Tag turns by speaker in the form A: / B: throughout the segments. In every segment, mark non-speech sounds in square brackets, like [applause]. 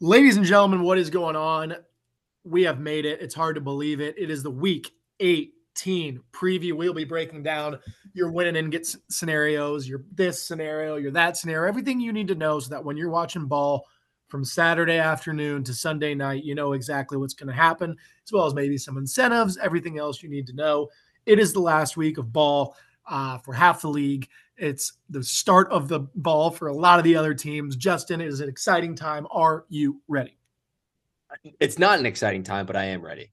A: Ladies and gentlemen, what is going on? We have made it. It's hard to believe it. It is the week 18 preview. We'll be breaking down your win and get scenarios, your this scenario, your that scenario, everything you need to know so that when you're watching ball from Saturday afternoon to Sunday night, you know exactly what's going to happen, as well as maybe some incentives, everything else you need to know. It is the last week of ball uh, for half the league. It's the start of the ball for a lot of the other teams. Justin, it is an exciting time. Are you ready?
B: It's not an exciting time, but I am ready.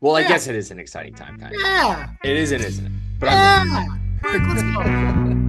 B: Well, yeah. I guess it is an exciting time, kind
A: of. Yeah.
B: It is and isn't it?
A: But yeah. I'm Let's go. [laughs]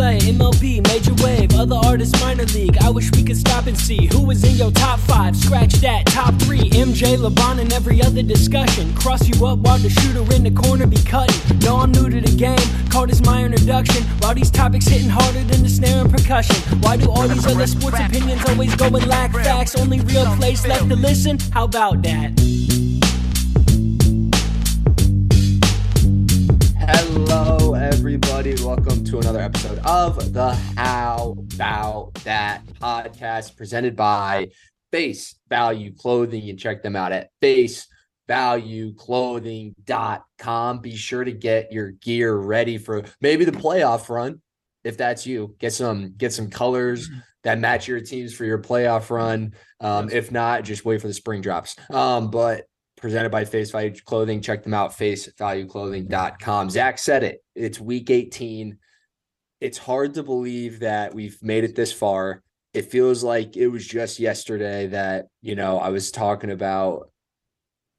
C: Replay, MLB, major wave, other artists, minor league. I wish we could stop and see who was in your top five. Scratch that, top three. MJ, LeBron, and every other discussion. Cross you up while the shooter in the corner be cutting. No, I'm new to the game, call this my introduction. While these topics hitting harder than the snare and percussion. Why do all these other sports opinions always go and lack facts? Only real place left to listen? How about that?
B: Everybody. Welcome to another episode of the How About That podcast presented by Face Value Clothing. You check them out at facevalueclothing.com. Be sure to get your gear ready for maybe the playoff run. If that's you, get some get some colors that match your teams for your playoff run. Um, if not, just wait for the spring drops. Um, but presented by Face Value Clothing. Check them out, facevalueclothing.com. Zach said it. It's week 18. It's hard to believe that we've made it this far. It feels like it was just yesterday that, you know, I was talking about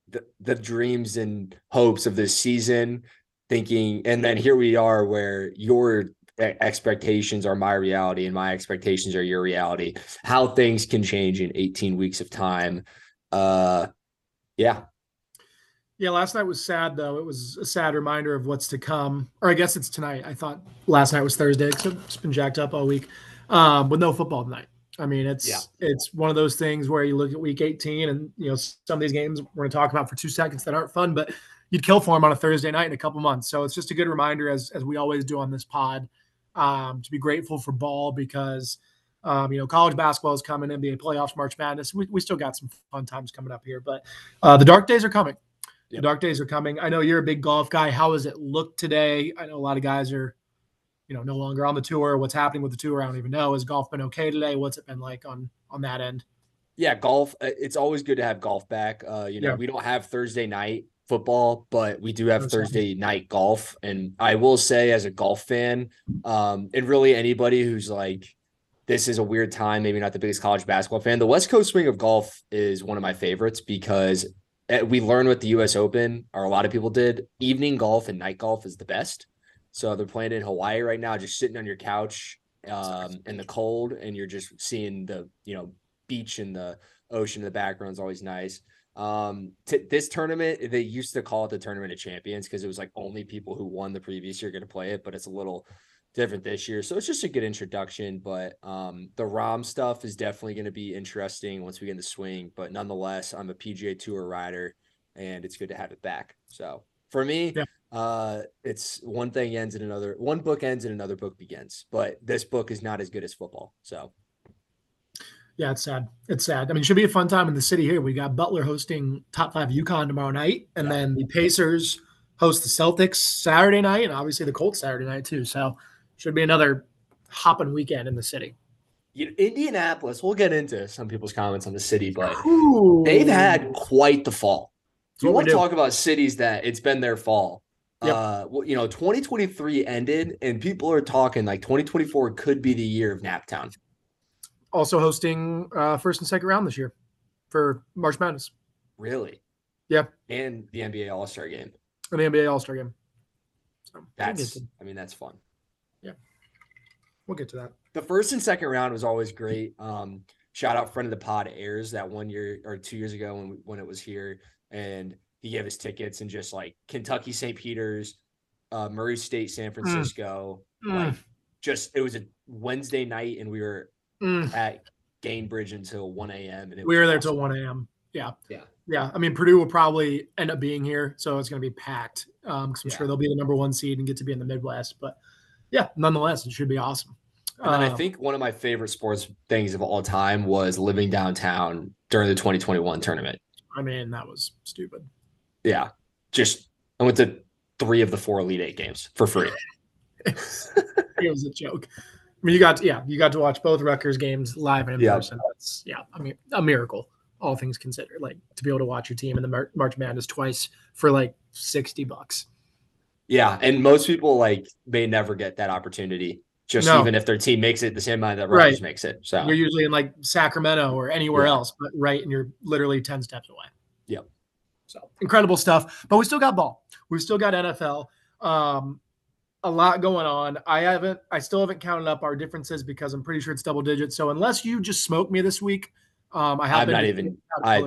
B: the, the dreams and hopes of this season, thinking, and then here we are where your expectations are my reality and my expectations are your reality. How things can change in 18 weeks of time. Uh, yeah,
A: yeah, last night was sad though. It was a sad reminder of what's to come. Or I guess it's tonight. I thought last night was Thursday because it's been jacked up all week. Um, with no football tonight. I mean, it's yeah. it's one of those things where you look at week 18 and you know some of these games we're going to talk about for two seconds that aren't fun, but you'd kill for them on a Thursday night in a couple months. So it's just a good reminder, as as we always do on this pod, um, to be grateful for ball because um, you know college basketball is coming, NBA playoffs, March Madness. We, we still got some fun times coming up here, but uh, the dark days are coming. Yep. Dark days are coming. I know you're a big golf guy. How has it looked today? I know a lot of guys are, you know, no longer on the tour. What's happening with the tour? I don't even know. Has golf been okay today? What's it been like on on that end?
B: Yeah, golf. Uh, it's always good to have golf back. Uh, you know, yeah. we don't have Thursday night football, but we do have Thursday night golf. And I will say, as a golf fan, um, and really anybody who's like, this is a weird time, maybe not the biggest college basketball fan. The West Coast swing of golf is one of my favorites because we learned with the U.S. Open, or a lot of people did. Evening golf and night golf is the best. So they're playing in Hawaii right now, just sitting on your couch um, in the cold, and you're just seeing the you know beach and the ocean in the background is always nice. Um, this tournament, they used to call it the Tournament of Champions because it was like only people who won the previous year going to play it, but it's a little different this year. So it's just a good introduction. But um, the ROM stuff is definitely going to be interesting once we get in the swing. But nonetheless, I'm a PGA Tour rider, and it's good to have it back. So for me, yeah. uh, it's one thing ends in another. One book ends and another book begins. But this book is not as good as football. So.
A: Yeah, it's sad. It's sad. I mean, it should be a fun time in the city here. We got Butler hosting top five UConn tomorrow night, and yeah. then the Pacers host the Celtics Saturday night, and obviously the Colts Saturday night too. So should be another hopping weekend in the city.
B: Indianapolis, we'll get into some people's comments on the city, but Ooh. they've had quite the fall. So we want to talk about cities that it's been their fall. Yep. Uh, well, you know, 2023 ended, and people are talking like 2024 could be the year of Naptown.
A: Also hosting uh, first and second round this year for March Madness.
B: Really?
A: Yeah.
B: And the NBA All Star game.
A: An NBA All Star game.
B: So, that's, I mean, that's fun.
A: We'll get to that.
B: The first and second round was always great. Um, shout out friend of the pod airs that one year or two years ago when when it was here, and he gave us tickets and just like Kentucky, St. Peter's, uh, Murray State, San mm. Francisco, mm. like just it was a Wednesday night, and we were mm. at Gainbridge until 1 a.m.
A: And we were there awesome. till 1 a.m. Yeah.
B: Yeah.
A: Yeah. I mean, Purdue will probably end up being here. So it's going to be packed. Um, cause I'm yeah. sure they'll be the number one seed and get to be in the Midwest. But yeah, nonetheless, it should be awesome.
B: And then I um, think one of my favorite sports things of all time was living downtown during the 2021 tournament.
A: I mean, that was stupid.
B: Yeah. Just, I went to three of the four Elite Eight games for free. [laughs] [laughs]
A: it was a joke. I mean, you got to, yeah, you got to watch both Rutgers games live and in person. That's yeah, I mean, a miracle, all things considered. Like to be able to watch your team in the March Madness twice for like sixty bucks.
B: Yeah, and most people like may never get that opportunity. Just no. even if their team makes it the same amount that Rutgers right. makes it. So
A: you're usually in like Sacramento or anywhere yeah. else, but right, and you're literally ten steps away.
B: Yep.
A: So incredible stuff. But we still got ball. We've still got NFL. Um, a lot going on. I haven't, I still haven't counted up our differences because I'm pretty sure it's double digits. So unless you just smoked me this week, um, I have
B: I'm not even. I,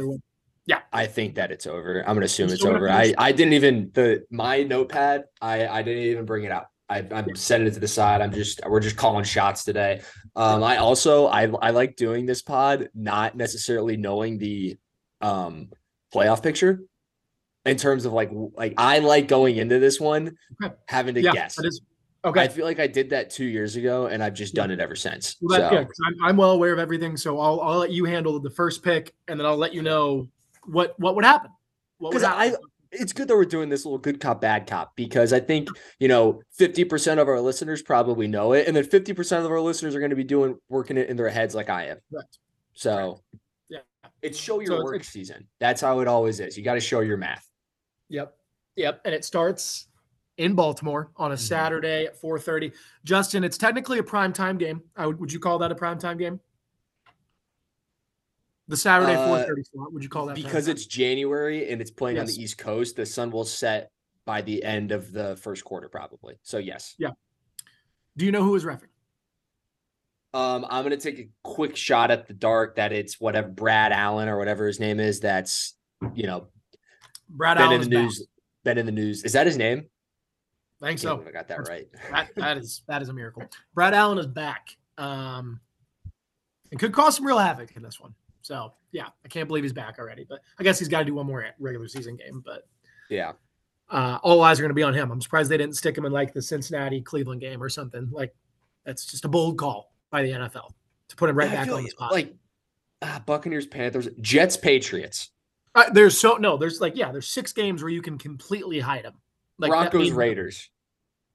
B: yeah, I think that it's over. I'm gonna assume it's over. I, I didn't even the my notepad. I I didn't even bring it out. I, I'm yeah. setting it to the side. I'm just we're just calling shots today. Um, I also I I like doing this pod, not necessarily knowing the um playoff picture in terms of like like I like going into this one okay. having to yeah, guess. okay. I feel like I did that two years ago, and I've just done it ever since. Well, so. yeah,
A: I'm, I'm, well aware of everything, so I'll I'll let you handle the first pick, and then I'll let you know what what would happen.
B: Because I. It's good that we're doing this little good cop, bad cop because I think, you know, 50% of our listeners probably know it. And then 50% of our listeners are going to be doing working it in their heads like I am. Right. So, yeah, it's show your so work season. That's how it always is. You got to show your math.
A: Yep. Yep. And it starts in Baltimore on a mm-hmm. Saturday at 4:30. Justin, it's technically a prime time game. I would would you call that a prime time game? The Saturday uh, 4:30 slot. Would you call that
B: because it's January and it's playing yes. on the East Coast? The sun will set by the end of the first quarter, probably. So yes.
A: Yeah. Do you know who is refing?
B: Um, I'm gonna take a quick shot at the dark that it's whatever Brad Allen or whatever his name is. That's you know
A: Brad been
B: in the news. Back. Been in the news. Is that his name?
A: I think I so.
B: I got that right.
A: that, that is that is a miracle. Brad Allen is back. Um, and could cause some real havoc in this one. So yeah, I can't believe he's back already. But I guess he's got to do one more regular season game. But
B: yeah,
A: uh, all eyes are going to be on him. I'm surprised they didn't stick him in like the Cincinnati Cleveland game or something. Like that's just a bold call by the NFL to put him right back on the spot.
B: Like uh, Buccaneers, Panthers, Jets, Patriots.
A: Uh, there's so no, there's like yeah, there's six games where you can completely hide them. Like
B: Broncos, Raiders.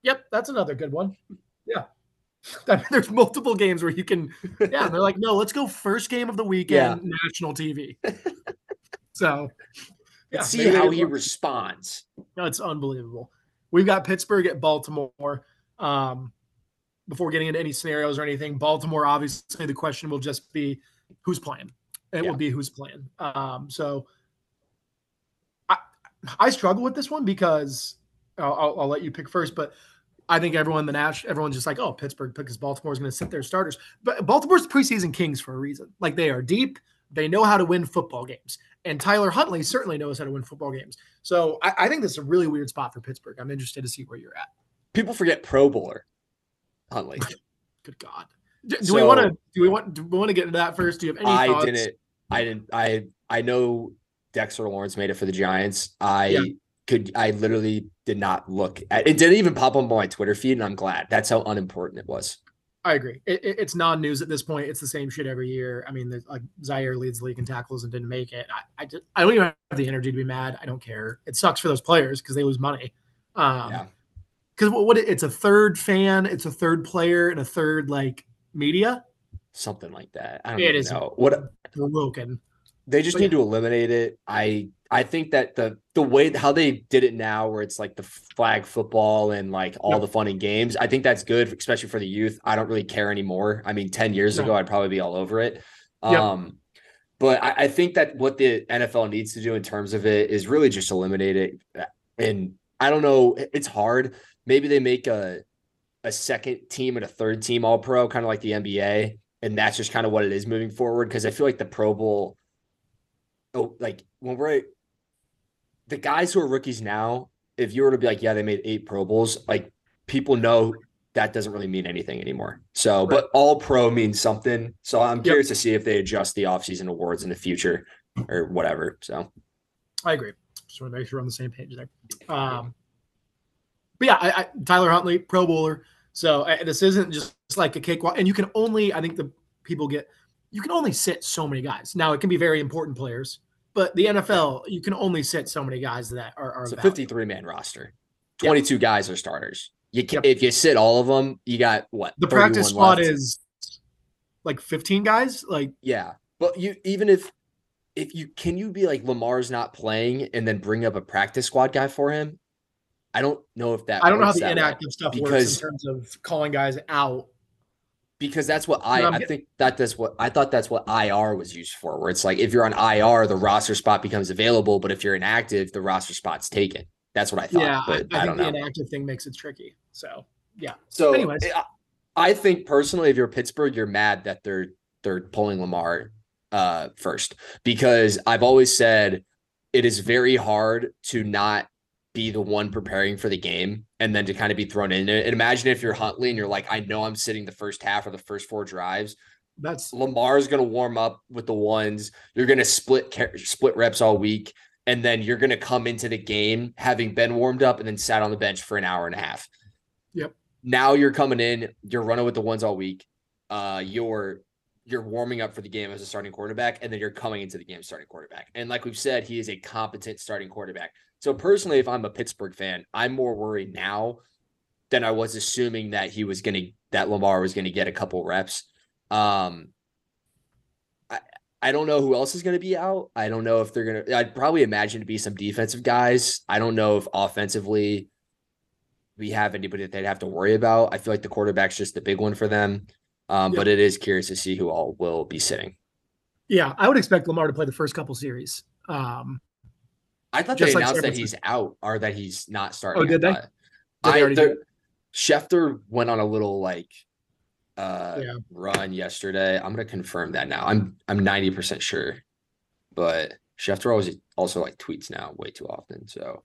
A: Yep, that's another good one. Yeah. [laughs] I mean, there's multiple games where you can, yeah. They're like, no, let's go first game of the [laughs] weekend, yeah. national TV. [laughs] so,
B: yeah, see how he responds.
A: No, it's unbelievable. We've got Pittsburgh at Baltimore. Um, before getting into any scenarios or anything, Baltimore, obviously, the question will just be who's playing. It yeah. will be who's playing. Um, so I struggle with this one because I'll, I'll, I'll, let you pick first, but I think everyone in the Nash everyone's just like, oh, Pittsburgh because Baltimore is going to sit their starters, but Baltimore's preseason kings for a reason. Like they are deep, they know how to win football games, and Tyler Huntley certainly knows how to win football games. So I, I think this is a really weird spot for Pittsburgh. I'm interested to see where you're at.
B: People forget Pro Bowler Huntley. [laughs]
A: Good God. Do, do so, we want to do we want do we want to get into that first? Do you have any?
B: I
A: thoughts?
B: didn't. I didn't. I I know Dexter Lawrence made it for the Giants. I yeah. Could I literally did not look at it didn't even pop up on my Twitter feed, and I'm glad. That's how unimportant it was.
A: I agree. It, it, it's non-news at this point. It's the same shit every year. I mean, like Zaire leads the league in tackles and didn't make it. I, I just I don't even have the energy to be mad. I don't care. It sucks for those players because they lose money. Um, yeah. Because what, what it's a third fan, it's a third player, and a third like media.
B: Something like that. I don't it is know what
A: broken.
B: They just but need yeah. to eliminate it. I I think that the the way how they did it now, where it's like the flag football and like all no. the fun and games, I think that's good, especially for the youth. I don't really care anymore. I mean, ten years no. ago, I'd probably be all over it. Um, but I, I, think that what the NFL needs to do in terms of it is really just eliminate it. And I don't know, it's hard. Maybe they make a a second team and a third team all pro, kind of like the NBA, and that's just kind of what it is moving forward. Because I feel like the Pro Bowl oh, like when we're the guys who are rookies now, if you were to be like, yeah, they made eight Pro Bowls, like people know that doesn't really mean anything anymore. So, right. but all pro means something. So I'm curious yep. to see if they adjust the offseason awards in the future or whatever. So
A: I agree. Just want to make sure we're on the same page there. Um, but yeah, I, I, Tyler Huntley, Pro Bowler. So this isn't just like a cakewalk. And you can only, I think the people get, you can only sit so many guys. Now it can be very important players, but the NFL, you can only sit so many guys that are. are
B: it's a 53 man roster. 22 yep. guys are starters. You can, yep. if you sit all of them, you got what?
A: The practice squad left. is like 15 guys. Like
B: yeah, but you even if if you can you be like Lamar's not playing and then bring up a practice squad guy for him? I don't know if that.
A: I don't know how the inactive stuff because, works in terms of calling guys out.
B: Because that's what I I think that that's what I thought that's what IR was used for. Where it's like if you're on IR, the roster spot becomes available, but if you're inactive, the roster spot's taken. That's what I thought. Yeah, but I, I, I think the
A: inactive thing makes it tricky. So yeah.
B: So anyways, I think personally, if you're Pittsburgh, you're mad that they're they're pulling Lamar uh, first because I've always said it is very hard to not be the one preparing for the game and then to kind of be thrown in. And imagine if you're Huntley and you're like, I know I'm sitting the first half or the first four drives.
A: That's
B: Lamar's going to warm up with the ones. You're going to split split reps all week and then you're going to come into the game having been warmed up and then sat on the bench for an hour and a half.
A: Yep.
B: Now you're coming in, you're running with the ones all week. Uh, you're you're warming up for the game as a starting quarterback, and then you're coming into the game starting quarterback. And like we've said, he is a competent starting quarterback. So personally, if I'm a Pittsburgh fan, I'm more worried now than I was assuming that he was gonna that Lamar was gonna get a couple reps. Um, I don't know who else is going to be out. I don't know if they're going to, I'd probably imagine to be some defensive guys. I don't know if offensively we have anybody that they'd have to worry about. I feel like the quarterback's just the big one for them. Um, But it is curious to see who all will be sitting.
A: Yeah, I would expect Lamar to play the first couple series. Um,
B: I thought they announced like that he's out or that he's not starting.
A: Oh, did they?
B: Did they I, Schefter went on a little like uh, yeah. run yesterday. I'm gonna confirm that now. I'm I'm 90 percent sure, but Schefter always also like tweets now way too often. So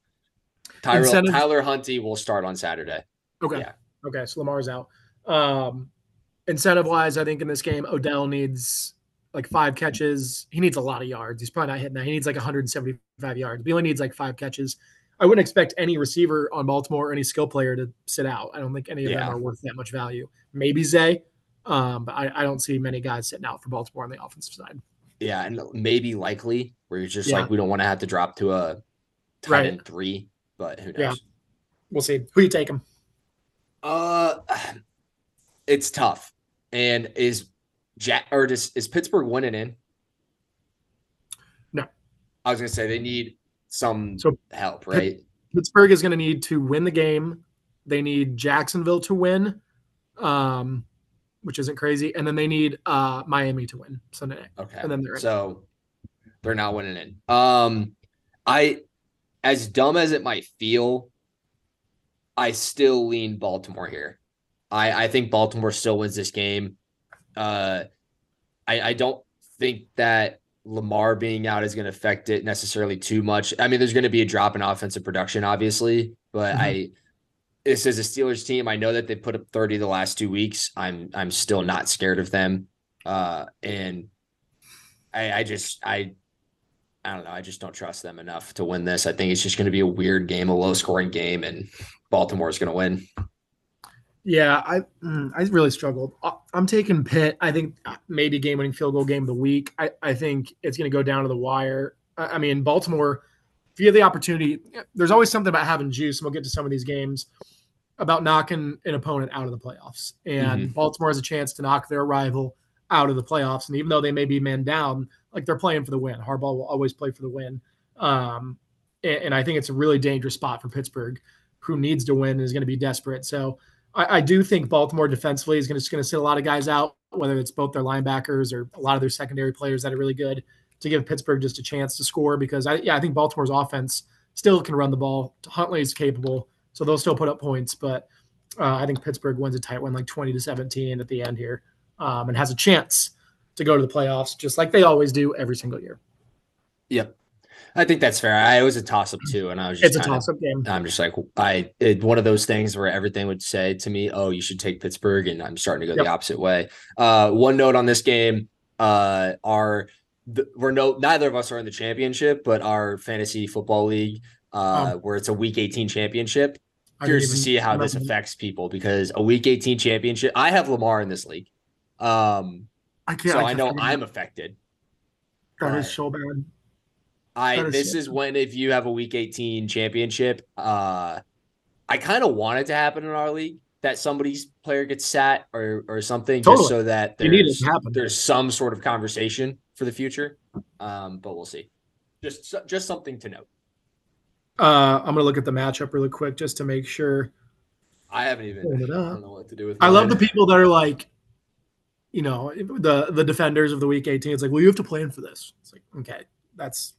B: Tyler Tyler Huntley will start on Saturday.
A: Okay. Yeah. Okay. So Lamar's out. Um, incentive wise, I think in this game, Odell needs like five catches. He needs a lot of yards. He's probably not hitting that. He needs like 175 yards. He only needs like five catches. I wouldn't expect any receiver on Baltimore or any skill player to sit out. I don't think any of yeah. them are worth that much value. Maybe Zay, um, but I, I, don't see many guys sitting out for Baltimore on the offensive side.
B: Yeah, and maybe likely where you're just yeah. like we don't want to have to drop to a tight right. end three, but who knows? Yeah.
A: We'll see. Who you take him?
B: Uh, [sighs] it's tough. And is Jack or does, is Pittsburgh winning in?
A: No.
B: I was gonna say they need some so help, right?
A: Pittsburgh is going to need to win the game. They need Jacksonville to win, um, which isn't crazy, and then they need uh, Miami to win Sunday night.
B: Okay,
A: and
B: then they're so they're not winning in. Um, I, as dumb as it might feel, I still lean Baltimore here. I I think Baltimore still wins this game. Uh, I I don't think that Lamar being out is going to affect it necessarily too much. I mean, there's going to be a drop in offensive production, obviously, but mm-hmm. I this is a Steelers team. I know that they put up 30 the last two weeks. I'm I'm still not scared of them. Uh, and I, I just I I don't know. I just don't trust them enough to win this. I think it's just going to be a weird game, a low scoring game, and Baltimore is going to win.
A: Yeah, I mm, I really struggled. I'm taking Pitt. I think uh, maybe game winning field goal game of the week. I, I think it's going to go down to the wire. I, mean, Baltimore, if you have the opportunity, there's always something about having juice. And we'll get to some of these games about knocking an opponent out of the playoffs. And mm-hmm. Baltimore has a chance to knock their rival out of the playoffs. And even though they may be man down, like they're playing for the win. Harbaugh will always play for the win. Um, and, and I think it's a really dangerous spot for Pittsburgh, who needs to win and is going to be desperate. So I, I do think Baltimore defensively is going to, going to sit a lot of guys out, whether it's both their linebackers or a lot of their secondary players that are really good to give Pittsburgh just a chance to score. Because I, yeah, I think Baltimore's offense still can run the ball. Huntley is capable, so they'll still put up points. But uh, I think Pittsburgh wins a tight one, like twenty to seventeen at the end here, um, and has a chance to go to the playoffs, just like they always do every single year.
B: Yep. I think that's fair. I it was a toss up too, and I was
A: just it's a toss up game.
B: I'm just like I it, one of those things where everything would say to me, "Oh, you should take Pittsburgh," and I'm starting to go yep. the opposite way. Uh, one note on this game: uh, our the, we're no neither of us are in the championship, but our fantasy football league, uh, oh. where it's a Week 18 championship. Curious to see how this affects people because a Week 18 championship. I have Lamar in this league, um, I can't. So I, I know I'm affected.
A: That is so bad.
B: I this is when if you have a week 18 championship, uh I kind of want it to happen in our league that somebody's player gets sat or or something totally. just so that there's, there's some sort of conversation for the future. Um, but we'll see. Just just something to note.
A: Uh, I'm gonna look at the matchup really quick just to make sure.
B: I haven't even. I don't know what to do with.
A: I love the people that are like, you know, the the defenders of the week 18. It's like, well, you have to plan for this. It's like, okay, that's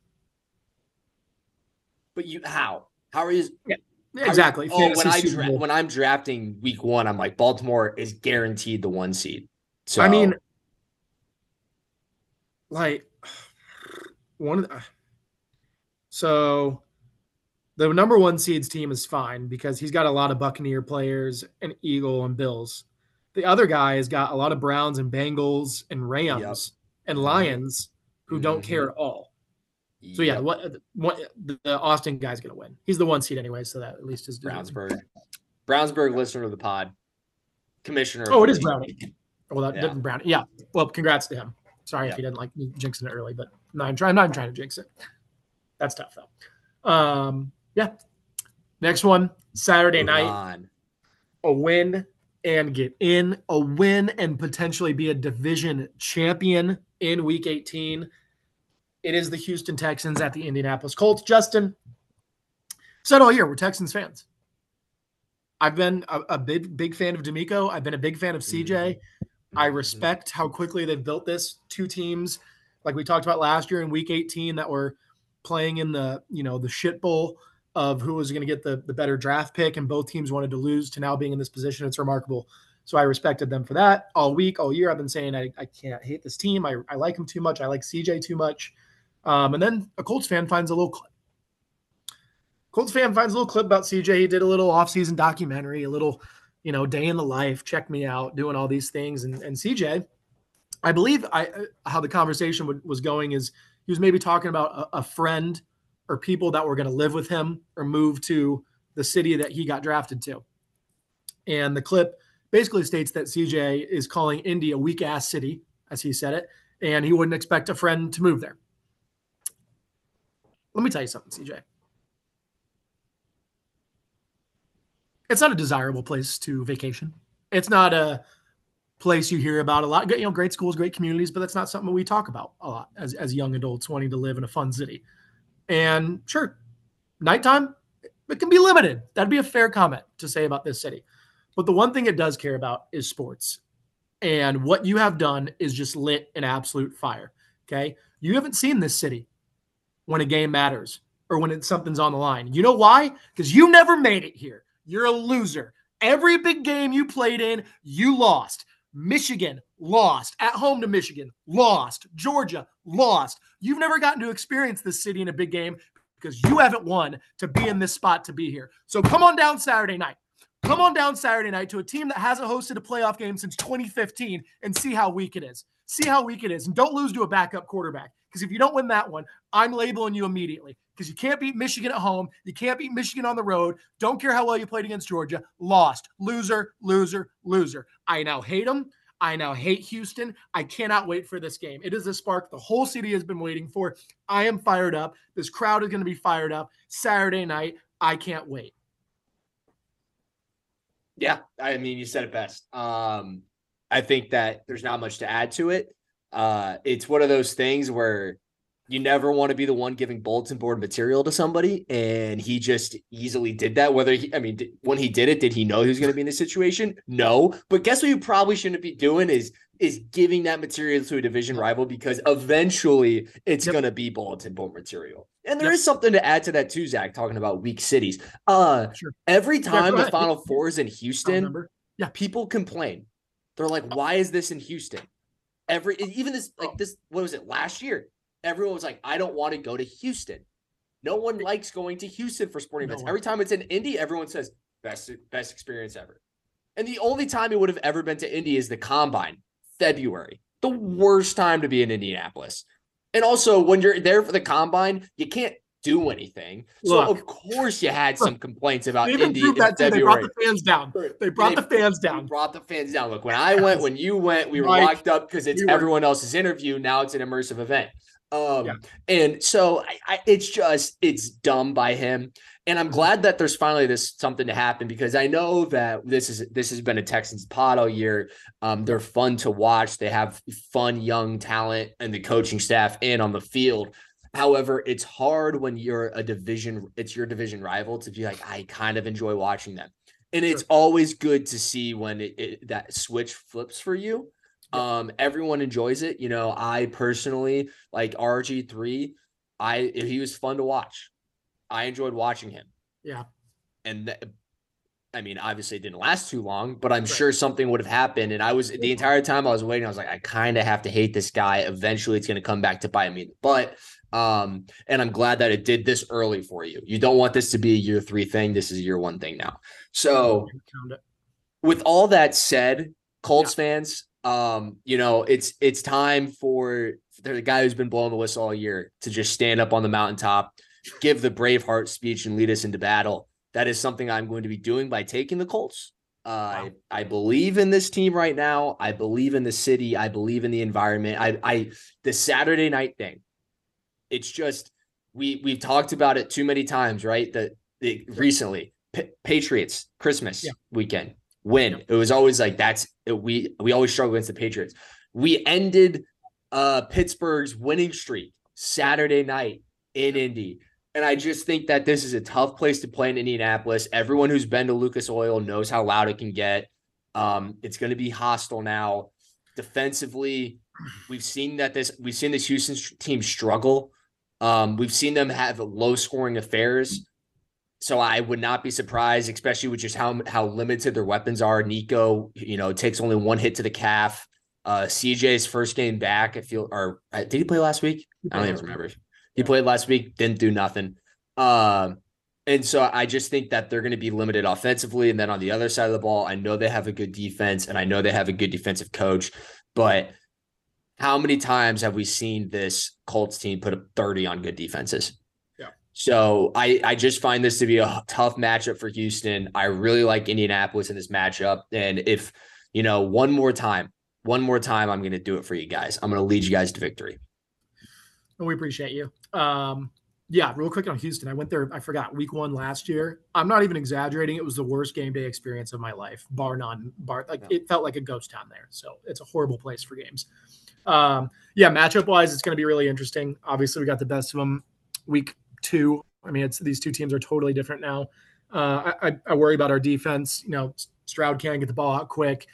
B: but you how? How are you?
A: Yeah, exactly.
B: oh, when I dra- when I'm drafting week one, I'm like Baltimore is guaranteed the one seed. So
A: I mean, like one of the, so the number one seeds team is fine because he's got a lot of Buccaneer players and Eagle and Bills. The other guy has got a lot of Browns and Bengals and Rams yep. and Lions who mm-hmm. don't care at all. So yeah, what, what the, the Austin guy's gonna win. He's the one seed anyway, so that at least is
B: Brownsburg. Brownsburg listener of the pod, commissioner.
A: Oh, it is Brownie. Well, that yeah. didn't Brownie. Yeah. Well, congrats to him. Sorry if he didn't like me jinxing it early, but no, I'm trying. Not trying to jinx it. That's tough though. Um, yeah. Next one, Saturday night. On. A win and get in. A win and potentially be a division champion in Week 18 it is the Houston Texans at the Indianapolis Colts. Justin said all year we're Texans fans. I've been a, a big big fan of DeMeco. I've been a big fan of CJ. Mm-hmm. I respect how quickly they've built this. Two teams, like we talked about last year in Week 18, that were playing in the you know the shit bowl of who was going to get the the better draft pick, and both teams wanted to lose. To now being in this position, it's remarkable. So I respected them for that all week, all year. I've been saying I, I can't hate this team. I, I like them too much. I like CJ too much. Um, and then a Colts fan finds a little clip. Colts fan finds a little clip about CJ. He did a little offseason documentary, a little, you know, day in the life, check me out, doing all these things. And, and CJ, I believe I uh, how the conversation was going is he was maybe talking about a, a friend or people that were going to live with him or move to the city that he got drafted to. And the clip basically states that CJ is calling Indy a weak ass city, as he said it, and he wouldn't expect a friend to move there. Let me tell you something, CJ. It's not a desirable place to vacation. It's not a place you hear about a lot. You know, great schools, great communities, but that's not something we talk about a lot as, as young adults wanting to live in a fun city. And sure, nighttime, it can be limited. That'd be a fair comment to say about this city. But the one thing it does care about is sports. And what you have done is just lit an absolute fire. Okay. You haven't seen this city when a game matters or when it's something's on the line. You know why? Because you never made it here. You're a loser. Every big game you played in, you lost. Michigan lost at home to Michigan, lost. Georgia lost. You've never gotten to experience this city in a big game because you haven't won to be in this spot to be here. So come on down Saturday night. Come on down Saturday night to a team that hasn't hosted a playoff game since 2015 and see how weak it is. See how weak it is. And don't lose to a backup quarterback. Because if you don't win that one, I'm labeling you immediately. Because you can't beat Michigan at home. You can't beat Michigan on the road. Don't care how well you played against Georgia. Lost. Loser, loser, loser. I now hate them. I now hate Houston. I cannot wait for this game. It is a spark the whole city has been waiting for. I am fired up. This crowd is going to be fired up Saturday night. I can't wait.
B: Yeah, I mean, you said it best. Um, I think that there's not much to add to it. Uh, it's one of those things where you never want to be the one giving bulletin board material to somebody, and he just easily did that. Whether he, I mean, when he did it, did he know he was going to be in this situation? No. But guess what? You probably shouldn't be doing is is giving that material to a division rival because eventually it's yep. going to be bulletin board material. And there yep. is something to add to that too, Zach. Talking about weak cities. Uh, sure. every time yeah, the Final Four is in Houston,
A: yeah,
B: people complain. They're like, "Why is this in Houston?" every even this like oh. this what was it last year everyone was like i don't want to go to houston No one likes going to Houston for sporting no events. One. Every time it's in Indy, everyone says best best experience ever. And the only time he would have ever been to Indy is the combine, February. The worst time to be in Indianapolis. And also, when you're there for the combine, you can't do anything. Look, so of course you had some complaints about Indy in
A: February. They brought the fans down. They brought they, the fans down.
B: Brought the fans down. Look, when I went, when you went, we were locked up because it's everyone else's interview. Now it's an immersive event. Um, yeah. and so I, I, it's just it's dumb by him. And I'm glad that there's finally this something to happen because I know that this is this has been a Texans pod all year. Um, they're fun to watch. They have fun young talent and the coaching staff and on the field. However, it's hard when you're a division, it's your division rival to be like, I kind of enjoy watching them. And sure. it's always good to see when it, it, that switch flips for you. Um, everyone enjoys it. You know, I personally like RG3. I he was fun to watch. I enjoyed watching him.
A: Yeah.
B: And th- I mean, obviously it didn't last too long, but I'm right. sure something would have happened. And I was the entire time I was waiting, I was like, I kind of have to hate this guy. Eventually it's going to come back to bite me. But um, and I'm glad that it did this early for you. You don't want this to be a year three thing. This is a year one thing now. So with all that said, Colts yeah. fans, um, you know, it's it's time for the guy who's been blowing the whistle all year to just stand up on the mountaintop, give the Braveheart speech and lead us into battle. That is something I'm going to be doing by taking the Colts. Uh, wow. I, I believe in this team right now. I believe in the city. I believe in the environment. I, I the Saturday night thing it's just we we've talked about it too many times, right? That recently P- Patriots Christmas yeah. weekend win. It was always like that's we we always struggle against the Patriots. We ended uh Pittsburgh's winning streak Saturday night in Indy. And I just think that this is a tough place to play in Indianapolis. Everyone who's been to Lucas Oil knows how loud it can get. Um, it's going to be hostile now. Defensively, we've seen that this we've seen this Houston team struggle um, we've seen them have low scoring affairs. So I would not be surprised, especially with just how how limited their weapons are. Nico, you know, takes only one hit to the calf. Uh, CJ's first game back, I feel, or uh, did he play last week? I don't even remember. He played last week, didn't do nothing. Um, and so I just think that they're going to be limited offensively. And then on the other side of the ball, I know they have a good defense and I know they have a good defensive coach, but how many times have we seen this Colts team put up 30 on good defenses? So I, I just find this to be a tough matchup for Houston. I really like Indianapolis in this matchup. And if, you know, one more time, one more time, I'm going to do it for you guys. I'm going to lead you guys to victory.
A: Well, we appreciate you. Um, yeah, real quick on Houston. I went there, I forgot, week one last year. I'm not even exaggerating. It was the worst game day experience of my life, bar none. Bar like yeah. it felt like a ghost town there. So it's a horrible place for games. Um, yeah, matchup wise, it's going to be really interesting. Obviously, we got the best of them week two. I mean, it's these two teams are totally different now. Uh, I, I worry about our defense. You know, Stroud can't get the ball out quick.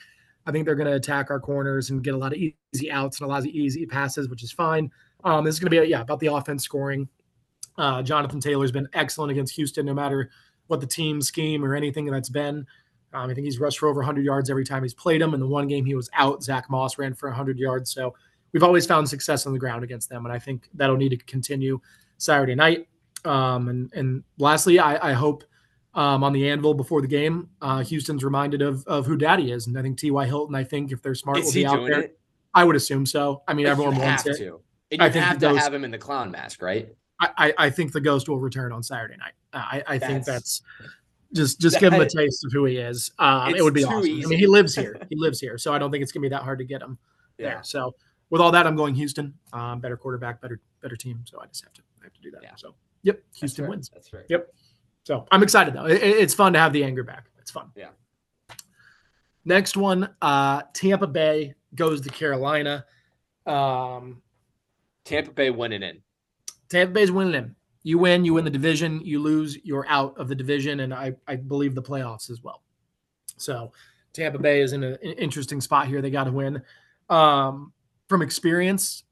A: I think they're going to attack our corners and get a lot of easy outs and a lot of easy passes, which is fine. Um, this is going to be yeah about the offense scoring. Uh, Jonathan Taylor's been excellent against Houston, no matter what the team scheme or anything that's been. Um, I think he's rushed for over 100 yards every time he's played them. In the one game he was out, Zach Moss ran for 100 yards. So we've always found success on the ground against them, and I think that'll need to continue Saturday night. Um, and and lastly, I, I hope um, on the anvil before the game, uh, Houston's reminded of of who Daddy is, and I think T.Y. Hilton. I think if they're smart, is will be out there. It? I would assume so. I mean, but everyone wants it.
B: To. And you I think have to ghost, have him in the clown mask, right?
A: I, I, think the ghost will return on Saturday night. I, I that's, think that's just just give him a taste of who he is. Um, it would be awesome. Easy. I mean, he lives here. [laughs] He lives here, so I don't think it's gonna be that hard to get him yeah. there. So with all that, I'm going Houston. Um, better quarterback, better better team. So I just have to I have to do that. Yeah. So yep, Houston
B: That's
A: wins.
B: That's right.
A: Yep. So I'm excited though. It, it's fun to have the anger back. It's fun.
B: Yeah.
A: Next one, uh, Tampa Bay goes to Carolina. Um,
B: Tampa Bay winning in.
A: Tampa Bay's winning in you win, you win the division. You lose, you're out of the division, and I, I believe the playoffs as well. So Tampa Bay is in a, an interesting spot here. They got to win. Um, from experience,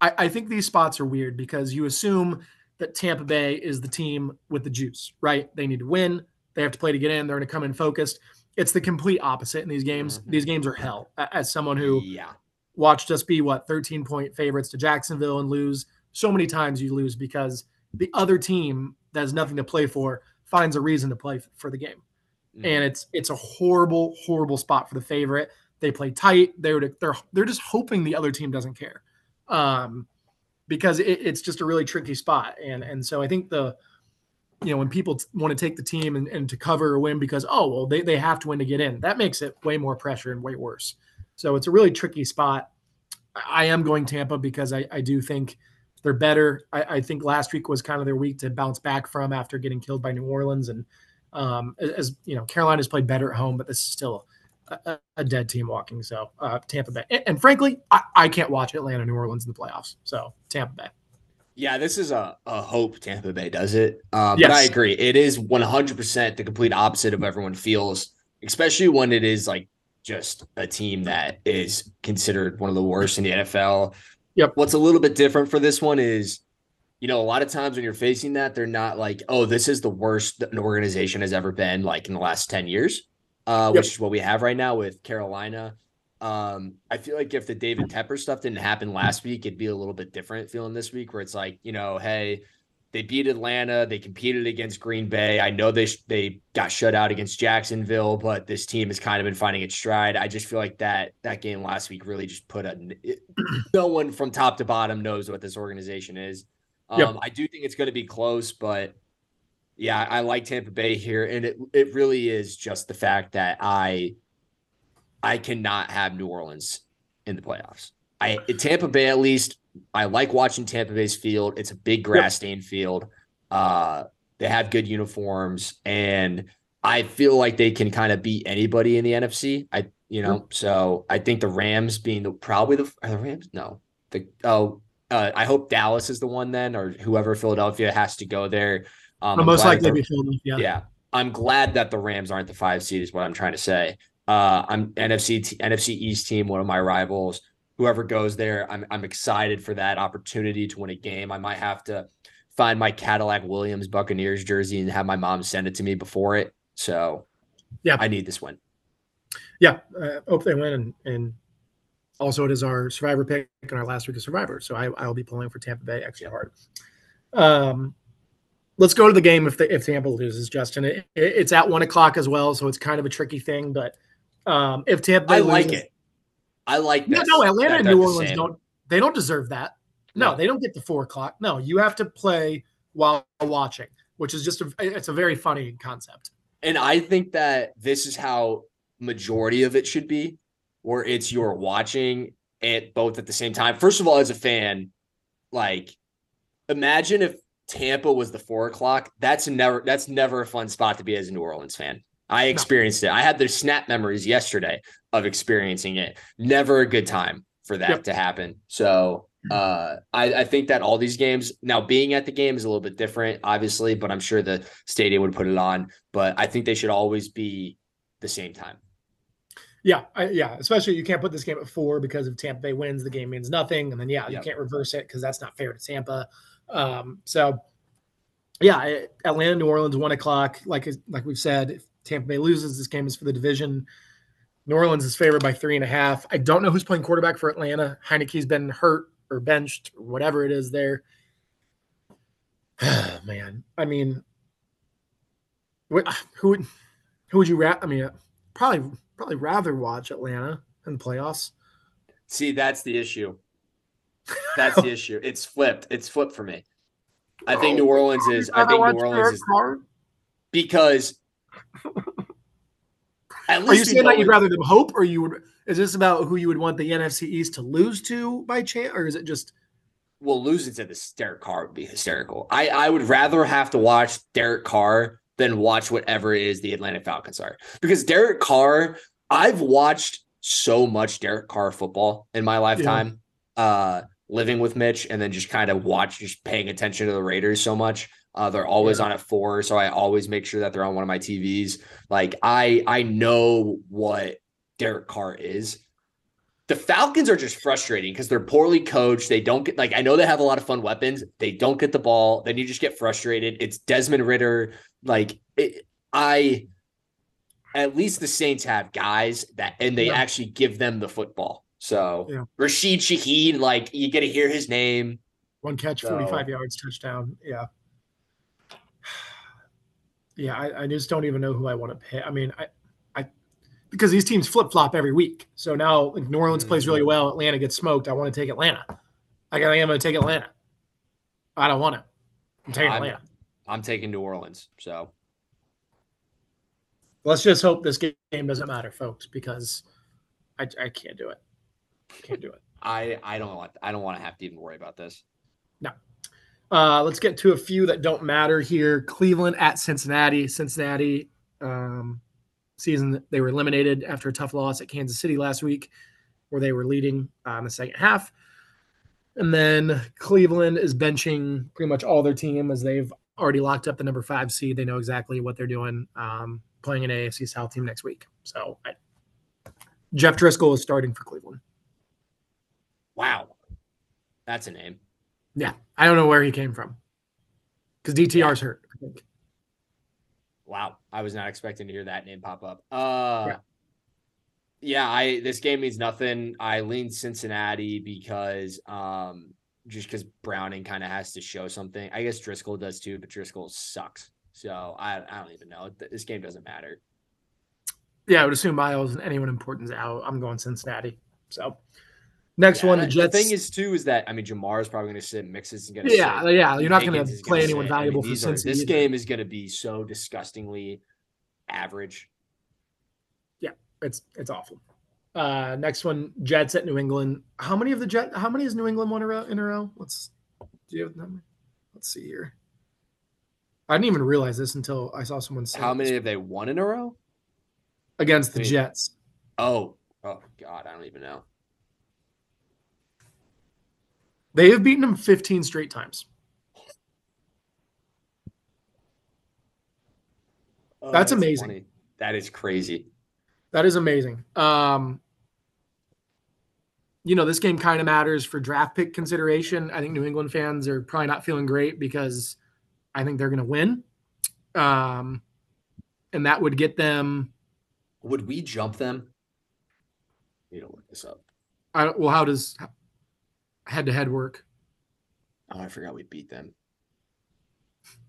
A: I, I think these spots are weird because you assume that Tampa Bay is the team with the juice, right? They need to win. They have to play to get in. They're going to come in focused. It's the complete opposite in these games. Mm-hmm. These games are hell. As someone who
B: yeah.
A: watched us be what 13 point favorites to Jacksonville and lose so many times you lose because the other team that has nothing to play for finds a reason to play for the game. Mm-hmm. And it's it's a horrible, horrible spot for the favorite. They play tight. They're they're they're just hoping the other team doesn't care, um, because it, it's just a really tricky spot. And and so I think the you know when people t- want to take the team and, and to cover a win because oh well they, they have to win to get in that makes it way more pressure and way worse. So it's a really tricky spot. I am going tampa because i, I do think they're better. I, I think last week was kind of their week to bounce back from after getting killed by new orleans. And um, as you know carolina's played better at home but this is still a, a dead team walking so uh, tampa bay and, and frankly I, I can't watch atlanta new orleans in the playoffs so tampa bay
B: yeah, this is a, a hope Tampa Bay does it. Um, yes. But I agree. It is 100% the complete opposite of everyone feels, especially when it is like just a team that is considered one of the worst in the NFL.
A: Yep.
B: What's a little bit different for this one is, you know, a lot of times when you're facing that, they're not like, oh, this is the worst an organization has ever been like in the last 10 years, uh, yep. which is what we have right now with Carolina. Um, I feel like if the David Tepper stuff didn't happen last week, it'd be a little bit different feeling this week, where it's like, you know, hey, they beat Atlanta, they competed against Green Bay. I know they they got shut out against Jacksonville, but this team has kind of been finding its stride. I just feel like that that game last week really just put a it, no one from top to bottom knows what this organization is. Um, yep. I do think it's going to be close, but yeah, I like Tampa Bay here, and it it really is just the fact that I I cannot have New Orleans in the playoffs. I Tampa Bay at least. I like watching Tampa Bay's field. It's a big grass stained field. Uh, they have good uniforms, and I feel like they can kind of beat anybody in the NFC. I you know, so I think the Rams being the probably the the Rams. No, the oh, uh, I hope Dallas is the one then, or whoever Philadelphia has to go there.
A: Um, most likely be Philadelphia.
B: Yeah, I'm glad that the Rams aren't the five seed. Is what I'm trying to say. Uh, I'm NFC t- NFC East team, one of my rivals. Whoever goes there, I'm I'm excited for that opportunity to win a game. I might have to find my Cadillac Williams Buccaneers jersey and have my mom send it to me before it. So, yeah, I need this win.
A: Yeah, uh, hope they win, and, and also it is our Survivor pick and our last week of Survivor, so I I will be pulling for Tampa Bay extra hard. Um, let's go to the game if the, if Tampa loses, Justin. It, it, it's at one o'clock as well, so it's kind of a tricky thing, but um, if Tampa
B: I like it. I like
A: this. No, no, Atlanta and New Orleans don't. They don't deserve that. No, no, they don't get the four o'clock. No, you have to play while watching, which is just a. It's a very funny concept.
B: And I think that this is how majority of it should be, where it's you're watching it both at the same time. First of all, as a fan, like imagine if Tampa was the four o'clock. That's never that's never a fun spot to be as a New Orleans fan. I experienced no. it. I had the snap memories yesterday of experiencing it. Never a good time for that yep. to happen. So uh, I, I, think that all these games now being at the game is a little bit different, obviously, but I'm sure the stadium would put it on. But I think they should always be the same time.
A: Yeah, I, yeah. Especially you can't put this game at four because if Tampa Bay wins, the game means nothing, and then yeah, yep. you can't reverse it because that's not fair to Tampa. Um, so yeah, Atlanta, New Orleans, one o'clock. Like like we've said, if Tampa Bay loses, this game is for the division. New Orleans is favored by three and a half. I don't know who's playing quarterback for Atlanta. Heinicke's been hurt or benched or whatever it is there. [sighs] Man, I mean, who would who would you ra- I mean, probably probably rather watch Atlanta in the playoffs.
B: See, that's the issue. That's the [laughs] issue. It's flipped. It's flipped for me. I think New Orleans is. I think New Orleans is because
A: Are you saying that you'd rather them hope, or you would? Is this about who you would want the NFC East to lose to by chance, or is it just?
B: Well, losing to the Derek Carr would be hysterical. I I would rather have to watch Derek Carr than watch whatever it is the Atlanta Falcons are because Derek Carr. I've watched so much Derek Carr football in my lifetime. Yeah. Uh, living with Mitch and then just kind of watch, just paying attention to the Raiders so much. Uh, they're always yeah. on at four, so I always make sure that they're on one of my TVs. Like I, I know what Derek Carr is. The Falcons are just frustrating because they're poorly coached. They don't get like I know they have a lot of fun weapons. They don't get the ball. Then you just get frustrated. It's Desmond Ridder. Like it, I, at least the Saints have guys that and they yeah. actually give them the football. So yeah. Rashid Shaheed, like you get to hear his name.
A: One catch, so, 45 yards, touchdown. Yeah. [sighs] Yeah, I, I just don't even know who I want to pick. I mean, I, I because these teams flip flop every week. So now like New Orleans mm-hmm. plays really well, Atlanta gets smoked. I want to take Atlanta. I got. I'm going to take Atlanta. I don't want to. I'm taking I'm, Atlanta.
B: I'm taking New Orleans. So
A: let's just hope this game doesn't matter, folks, because I, I can't do it. Can't do it.
B: I I don't want I don't want to have to even worry about this.
A: No. Uh, let's get to a few that don't matter here. Cleveland at Cincinnati. Cincinnati um, season they were eliminated after a tough loss at Kansas City last week, where they were leading uh, in the second half. And then Cleveland is benching pretty much all their team as they've already locked up the number five seed. They know exactly what they're doing, um, playing an AFC South team next week. So I, Jeff Driskel is starting for Cleveland.
B: Wow. That's a name.
A: Yeah. I don't know where he came from because DTR's yeah. hurt, I think.
B: Wow. I was not expecting to hear that name pop up. Uh, yeah. Yeah, I this game means nothing. I lean Cincinnati because um just because Browning kind of has to show something. I guess Driskel does too, but Driskel sucks. So I, I don't even know. This game doesn't matter.
A: Yeah, I would assume Miles and anyone important's out. I'm going Cincinnati. So next yeah, one, the Jets.
B: The thing is too is that I mean Ja'Marr is probably going to sit and Mixes and get.
A: Yeah, sit. yeah. You're not going to play anyone sit. valuable I mean, for Cincinnati.
B: This either. game is going to be so disgustingly average.
A: Yeah, it's it's awful. Uh, next one, Jets at New England. How many of the Jet? How many is New England won a row, in a row? Let's do you have the number? Let's see here. I didn't even realize this until I saw someone say.
B: How many have they won in a row?
A: Against the I mean, Jets.
B: Oh, oh God, I don't even know.
A: They have beaten them 15 straight times. Oh, that's, that's, amazing. Funny.
B: That is crazy.
A: That is amazing. Um, you know, this game kind of matters for draft pick consideration. I think New England fans are probably not feeling great because I think they're going to win. Um, and that would get them.
B: Would we jump them? You don't look this up.
A: I, well, how does head to head work?
B: Oh, I forgot we beat them.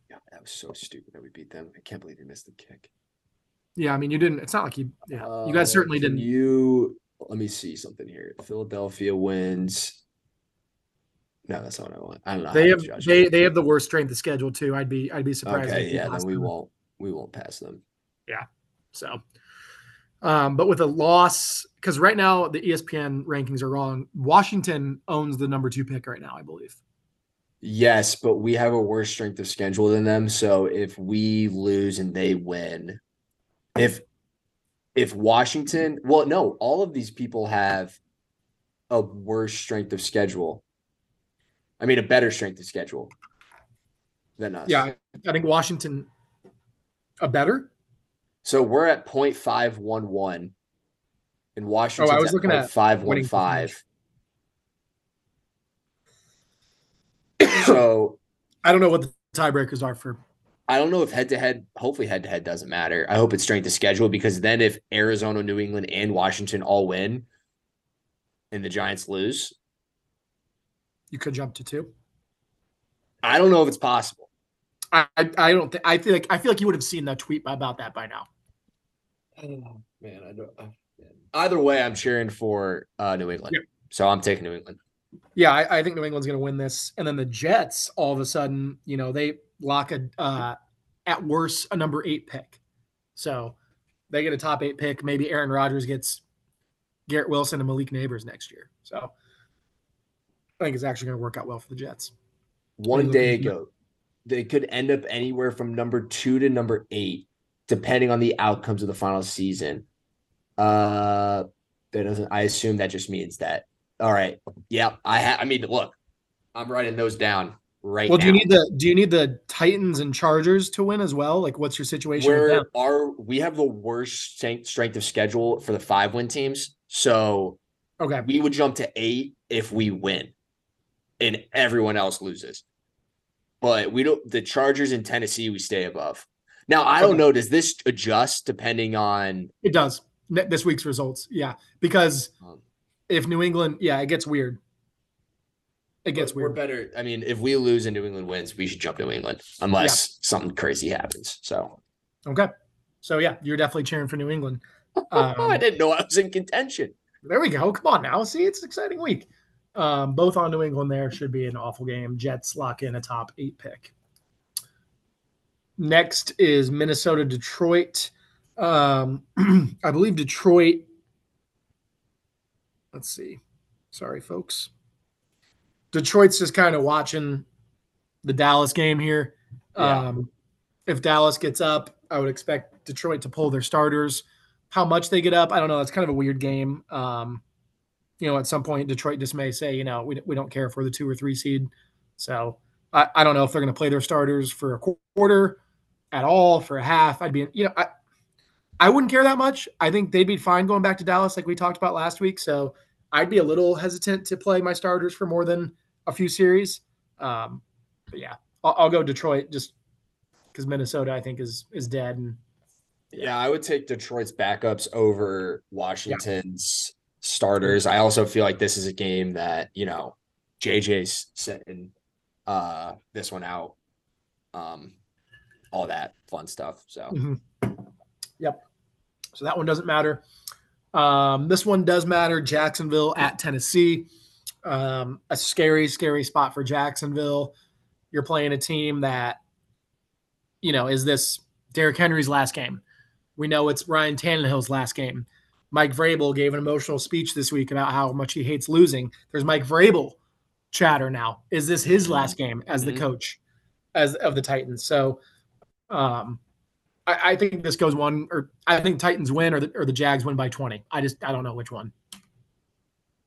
B: Yeah, that was so stupid that we beat them. I can't believe we missed the kick.
A: Yeah, I mean, you didn't. It's not like you. Yeah, uh, you guys uh, certainly didn't.
B: You let me see something here. Philadelphia wins. No, that's not what I want. I don't know.
A: They have they, they have the worst strength of schedule too. I'd be I'd be surprised.
B: Okay, yeah, then we them. won't we won't pass them.
A: Yeah. So, um, but with a loss, because right now the ESPN rankings are wrong. Washington owns the number two pick right now, I believe.
B: Yes, but we have a worse strength of schedule than them. So if we lose and they win, if if Washington, well, no, all of these people have a worse strength of schedule. I mean, a better strength of schedule than us.
A: Yeah, I think Washington a better.
B: So we're at 0.511 in Washington. Oh, I was looking at 515. [coughs] so
A: I don't know what the tiebreakers are for
B: I don't know if head to head, hopefully head to head doesn't matter. I hope it's strength of schedule because then if Arizona, New England, and Washington all win and the Giants lose,
A: you could jump to two.
B: I don't know if it's possible.
A: I I don't think I feel like I feel like you would have seen that tweet about that by now.
B: Oh man, I don't. Uh, either way, I'm cheering for uh, New England, yeah. so I'm taking New England.
A: Yeah, I, I think New England's going to win this, and then the Jets, all of a sudden, you know, they lock a uh, at worst a number eight pick. So they get a top eight pick. Maybe Aaron Rodgers gets Garrett Wilson and Malik Nabers next year. So I think it's actually going to work out well for the Jets.
B: One day ago, they could end up anywhere from number two to number eight, depending on the outcomes of the final season. Uh, that doesn't. I assume that just means that. All right. Yeah. I. Ha- I mean, look, I'm writing those down right now.
A: well
B: do
A: you need the do you need the titans and chargers to win as well like what's your situation
B: where are we have the worst strength of schedule for the five win teams so
A: okay
B: we would jump to eight if we win and everyone else loses but we don't the chargers in tennessee we stay above now i don't know does this adjust depending on
A: it does this week's results yeah because um, if new england yeah it gets weird it gets weird.
B: We're better. I mean, if we lose and New England wins, we should jump New England unless yeah. something crazy happens. So
A: Okay. So yeah, you're definitely cheering for New England. [laughs]
B: Um, I didn't know I was in contention.
A: There we go. Come on now. See, it's an exciting week. Um, both on New England there should be an awful game. Jets lock in a top eight pick. Next is Minnesota Detroit. Um, [clears throat] I believe Detroit. Let's see. Sorry, folks. Detroit's just kind of watching the Dallas game here. Yeah. Um, if Dallas gets up, I would expect Detroit to pull their starters. How much they get up, I don't know. It's kind of a weird game. Um, you know, at some point, Detroit just may say, you know, we, we don't care for the two or three seed. So I, I don't know if they're going to play their starters for a quarter at all, for a half. I'd be, you know, I, I wouldn't care that much. I think they'd be fine going back to Dallas, like we talked about last week. So I'd be a little hesitant to play my starters for more than a few series. Um, but yeah, I'll, I'll go Detroit just because Minnesota I think is is dead. And
B: yeah, I would take Detroit's backups over Washington's yeah. starters. I also feel like this is a game that you know JJ's setting uh, this one out. Um, all that fun stuff. So,
A: mm-hmm. yep. So that one doesn't matter. Um, this one does matter. Jacksonville at Tennessee. Um, a scary, scary spot for Jacksonville. You're playing a team that, you know, is this Derrick Henry's last game? We know it's Ryan Tannehill's last game. Mike Vrabel gave an emotional speech this week about how much he hates losing. There's Mike Vrabel chatter now. Is this his last game as the mm-hmm. coach as of the Titans? So um I, I, think this goes one or I think Titans win or the or the Jags win by 20. I just I don't know which one.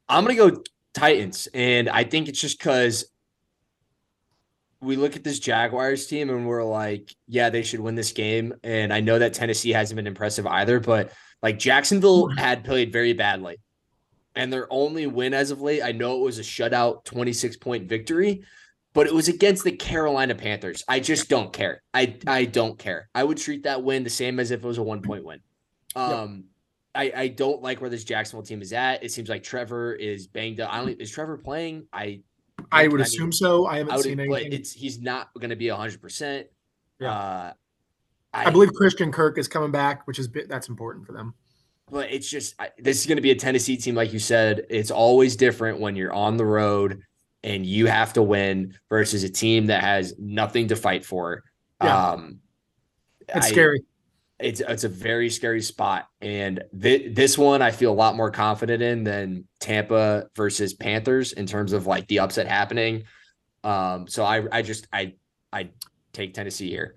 B: I'm gonna go Titans, and I think it's just because we look at this Jaguars team and we're like, yeah, they should win this game. And I know that Tennessee hasn't been impressive either, but like Jacksonville had played very badly. And their only win as of late, I know it was a shutout 26 point victory, but it was against the Carolina Panthers. I just don't care. I I don't care. I would treat that win the same as if it was a one point win. Um I, I don't like where this Jacksonville team is at. It seems like Trevor is banged up. I don't is Trevor playing? I
A: I would I assume mean, so. I haven't I seen anything.
B: It's he's not going to be hundred percent.
A: Yeah. Uh, I, I, believe Christian Kirk is coming back, which is that's important for them.
B: But it's just this is going to be a Tennessee team, like you said. It's always different when you're on the road and you have to win versus a team that has nothing to fight for. Yeah. Um,
A: it's I, scary.
B: It's it's a very scary spot, and th- this one I feel a lot more confident in than Tampa versus Panthers in terms of like the upset happening. Um, so I I just I I take Tennessee here.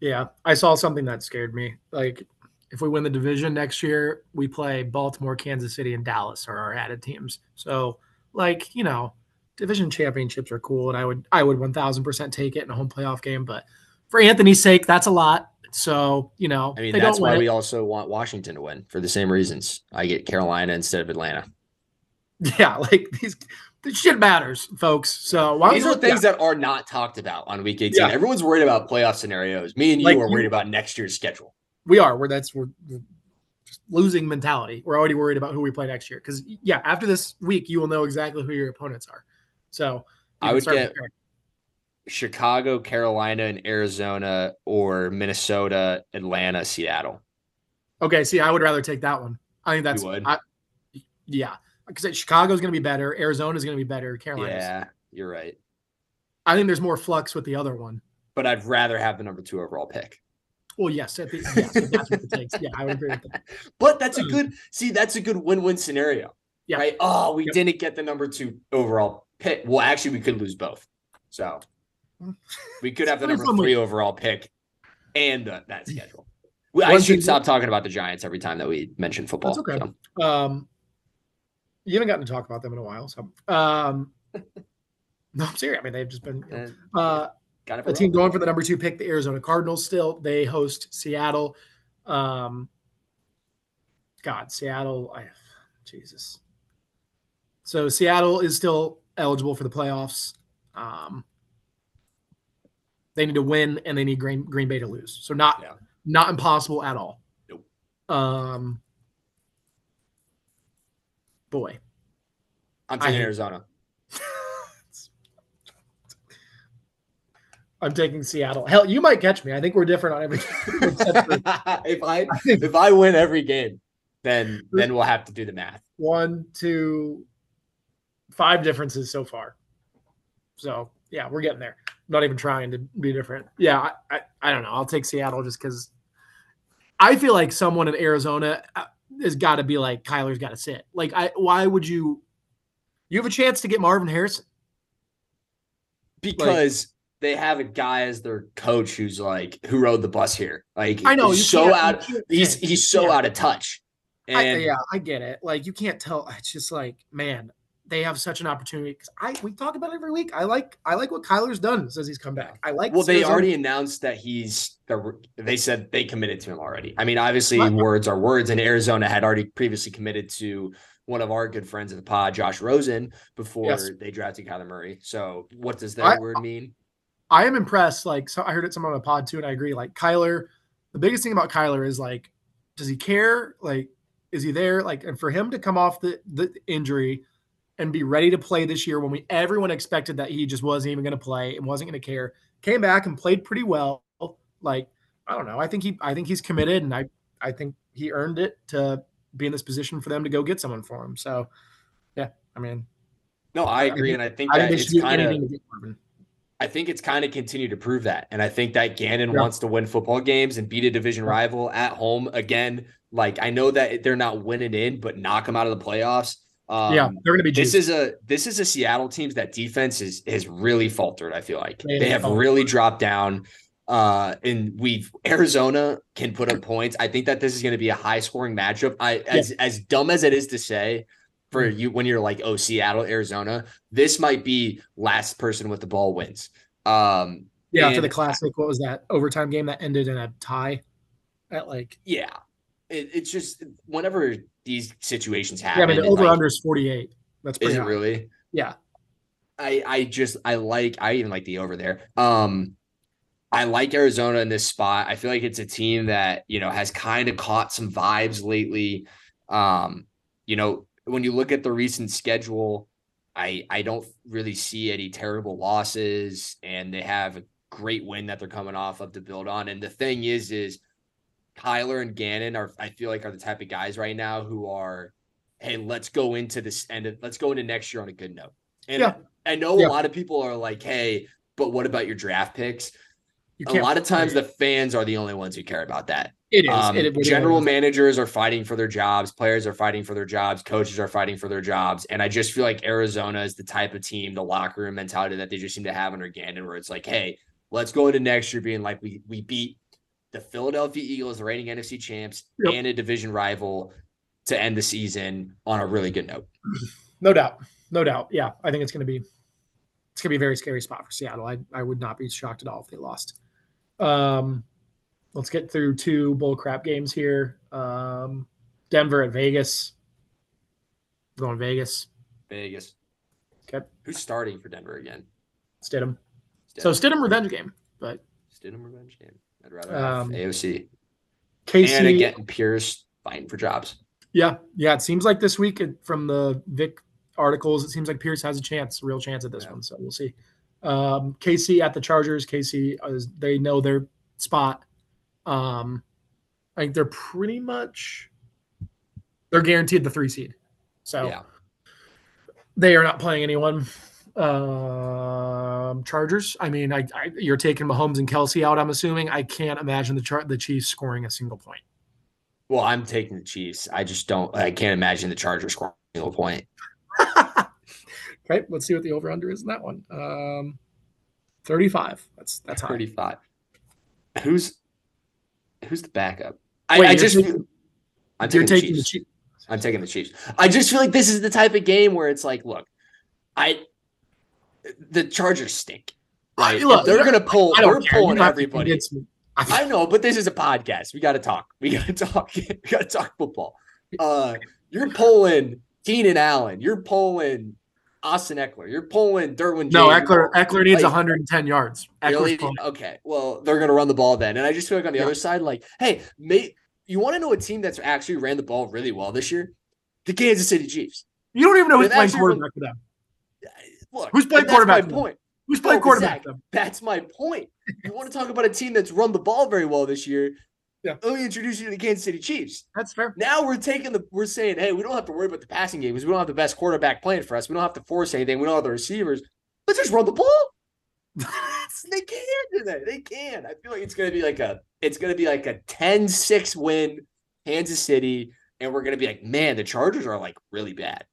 A: Yeah, I saw something that scared me. Like if we win the division next year, we play Baltimore, Kansas City, and Dallas are our added teams. So like you know, division championships are cool, and I would I would one thousand percent take it in a home playoff game. But for Anthony's sake, that's a lot. So, you know,
B: I mean, that's why we also want Washington to win for the same reasons. I get Carolina instead of Atlanta. [laughs]
A: Yeah, like these this shit matters, folks. So
B: these are things yeah. that are not talked about on week 18. Yeah. Everyone's worried about playoff scenarios. Me and you like, are worried about next year's schedule.
A: We are. We're that's we're, we're losing mentality. We're already worried about who we play next year. Because yeah, after this week, you will know exactly who your opponents are. So
B: I would get preparing. Chicago, Carolina, and Arizona, or Minnesota, Atlanta, Seattle.
A: Okay, see, I would rather take that one. I think that's I, yeah, because Chicago's going to be better, Arizona's going to be better, Carolina.
B: Yeah, you're right.
A: I think there's more flux with the other one.
B: But I'd rather have the number two overall pick.
A: Well, yes, think, yes, that's what it takes. Yeah, I would agree with that. [laughs]
B: But that's a good see. That's a good win-win scenario. Yeah. Right. Oh, we yep. didn't get the number two overall pick. Well, actually, we could lose both. So [laughs] we could have the number three overall pick and the, that schedule. I should stop talking about the Giants every time that we mention football.
A: That's okay. So. Um, you haven't gotten to talk about them in a while, so um, [laughs] no, I'm serious. I mean, they've just been uh, got it a team going for the number two pick, the Arizona Cardinals. Still, they host Seattle. Um, God, Seattle. I, Jesus. So Seattle is still eligible for the playoffs. Um, they need to win and they need Green Green Bay to lose. So not yeah. not impossible at all.
B: Nope.
A: Um boy.
B: I'm taking Arizona. [laughs]
A: I'm taking Seattle. Hell, you might catch me. I think we're different on every. [laughs] [laughs]
B: if I if I win every game, then then we'll have to do the math.
A: One, two, five differences so far. So yeah, we're getting there. I'm not even trying to be different. Yeah, I, I, I don't know. I'll take Seattle just because I feel like someone in Arizona uh, has got to be like Kyler's got to sit. Like, I why would you? You have a chance to get Marvin Harrison
B: because like, they have a guy as their coach who's like who rode the bus here. Like
A: I know
B: he's so out. He's he's so out of touch.
A: And I, yeah, I get it. Like you can't tell. It's just like man, they have such an opportunity. Because I we talk about it every week. I like I like what Kyler's done since he's come back. I like.
B: Well, they already announced that he's. They said they committed to him already. I mean, obviously, words are words, and Arizona had already previously committed to one of our good friends of the pod, Josh Rosen, before yes. they drafted Kyler Murray. So, what does that I, word mean?
A: I am impressed. Like, so I heard it some on the pod too, and I agree. Like, Kyler, the biggest thing about Kyler is like, does he care? Like, is he there? Like, and for him to come off the the injury and be ready to play this year when we everyone expected that he just wasn't even going to play and wasn't going to care, came back and played pretty well. Like, I don't know. I think he I think he's committed, and I I think he earned it to be in this position for them to go get someone for him. So, yeah, I mean,
B: no, I agree, I and I think I that it's kind of. I think it's kind of continued to prove that. And I think that Gannon yeah. wants to win football games and beat a division rival at home again. Like I know that they're not winning in, but knock them out of the playoffs.
A: Um, yeah, they're going to be.
B: This is a this is a Seattle teams that defense is has really faltered. I feel like they, they have really dropped down. Uh, and we've Arizona can put up points. I think that this is going to be a high scoring matchup. I as yeah. as dumb as it is to say, for mm. you when you're like, oh, Seattle, Arizona, this might be last person with the ball wins. Um,
A: yeah, after the classic, what was that overtime game that ended in a tie? At like,
B: yeah, it, it's just whenever these situations happen.
A: Yeah, I mean, the over like, under is 48. That's pretty
B: is
A: it
B: really?
A: Yeah.
B: I I just I like I even like the over there. Um I like Arizona in this spot. I feel like it's a team that, you know, has kind of caught some vibes lately. Um, you know, when you look at the recent schedule, I I don't really see any terrible losses and they have a great win that they're coming off of to build on. And the thing is is Kyler and Gannon are I feel like are the type of guys right now who are, hey, let's go into this end of let's go into next year on a good note. And yeah. I know yeah. a lot of people are like, hey, but what about your draft picks? A lot of times the fans are the only ones who care about that.
A: It is. Um,
B: it, general is. managers are fighting for their jobs, players are fighting for their jobs, coaches are fighting for their jobs. And I just feel like Arizona is the type of team, the locker room mentality that they just seem to have under Gannon, where it's like, hey, let's go into next year being like we we beat the Philadelphia Eagles, the reigning NFC champs, yep. and a division rival to end the season on a really good note.
A: No doubt. No doubt. Yeah. I think it's gonna be it's gonna be a very scary spot for Seattle. I, I would not be shocked at all if they lost. Um let's get through two bull crap games here. Um Denver at Vegas. Going Vegas.
B: Vegas.
A: Okay.
B: Who's starting for Denver again?
A: Stidham. Stidham. So Stidham revenge game, but
B: Stidham revenge game. I'd rather have um, AOC.
A: Casey
B: and again, Pierce fighting for jobs.
A: Yeah, yeah. It seems like this week from the Vic articles, it seems like Pierce has a chance, a real chance at this yeah. one. So we'll see. Um, KC at the Chargers. KC, uh, they know their spot. Um, I think they're pretty much they're guaranteed the three seed. So yeah. they are not playing anyone. Um, Chargers. I mean, I, I, you're taking Mahomes and Kelsey out. I'm assuming. I can't imagine the chart the Chiefs scoring a single point.
B: Well, I'm taking the Chiefs. I just don't. I can't imagine the Chargers scoring a single point. [laughs]
A: okay, let's see what the over under is in that one. Um, 35. That's that's
B: 35. Who's who's the backup? I, Wait, I just taking, I'm taking, taking the, Chiefs. the Chiefs. I'm taking the Chiefs. I just feel like this is the type of game where it's like, look, I the Chargers stink. Right? Look, they're gonna pull. They're care. pulling everybody. I know, but this is a podcast. We got to talk. We got to [laughs] talk. we got to talk football. Uh, you're pulling Keenan Allen. You're pulling Austin Ekeler. You're pulling Derwin.
A: No, Ekeler. Ekeler needs like, 110 yards.
B: Really? Okay. Well, they're gonna run the ball then, and I just feel like on the yeah. other side, like, hey, may, you want to know a team that's actually ran the ball really well this year? The Kansas City Chiefs.
A: You don't even know who's playing quarterback for them.
B: Look,
A: who's playing quarterback?
B: My point.
A: Who's playing quarterback?
B: Zach, that's my point. You want to talk about a team that's run the ball very well this year?
A: Yeah.
B: Let me introduce you to the Kansas City Chiefs.
A: That's fair.
B: Now we're taking the we're saying, hey, we don't have to worry about the passing game because we don't have the best quarterback playing for us. We don't have to force anything. We don't have the receivers. Let's just run the ball. [laughs] they can do that. They can. I feel like it's gonna be like a it's gonna be like a 10-6 win, Kansas City, and we're gonna be like, man, the Chargers are like really bad.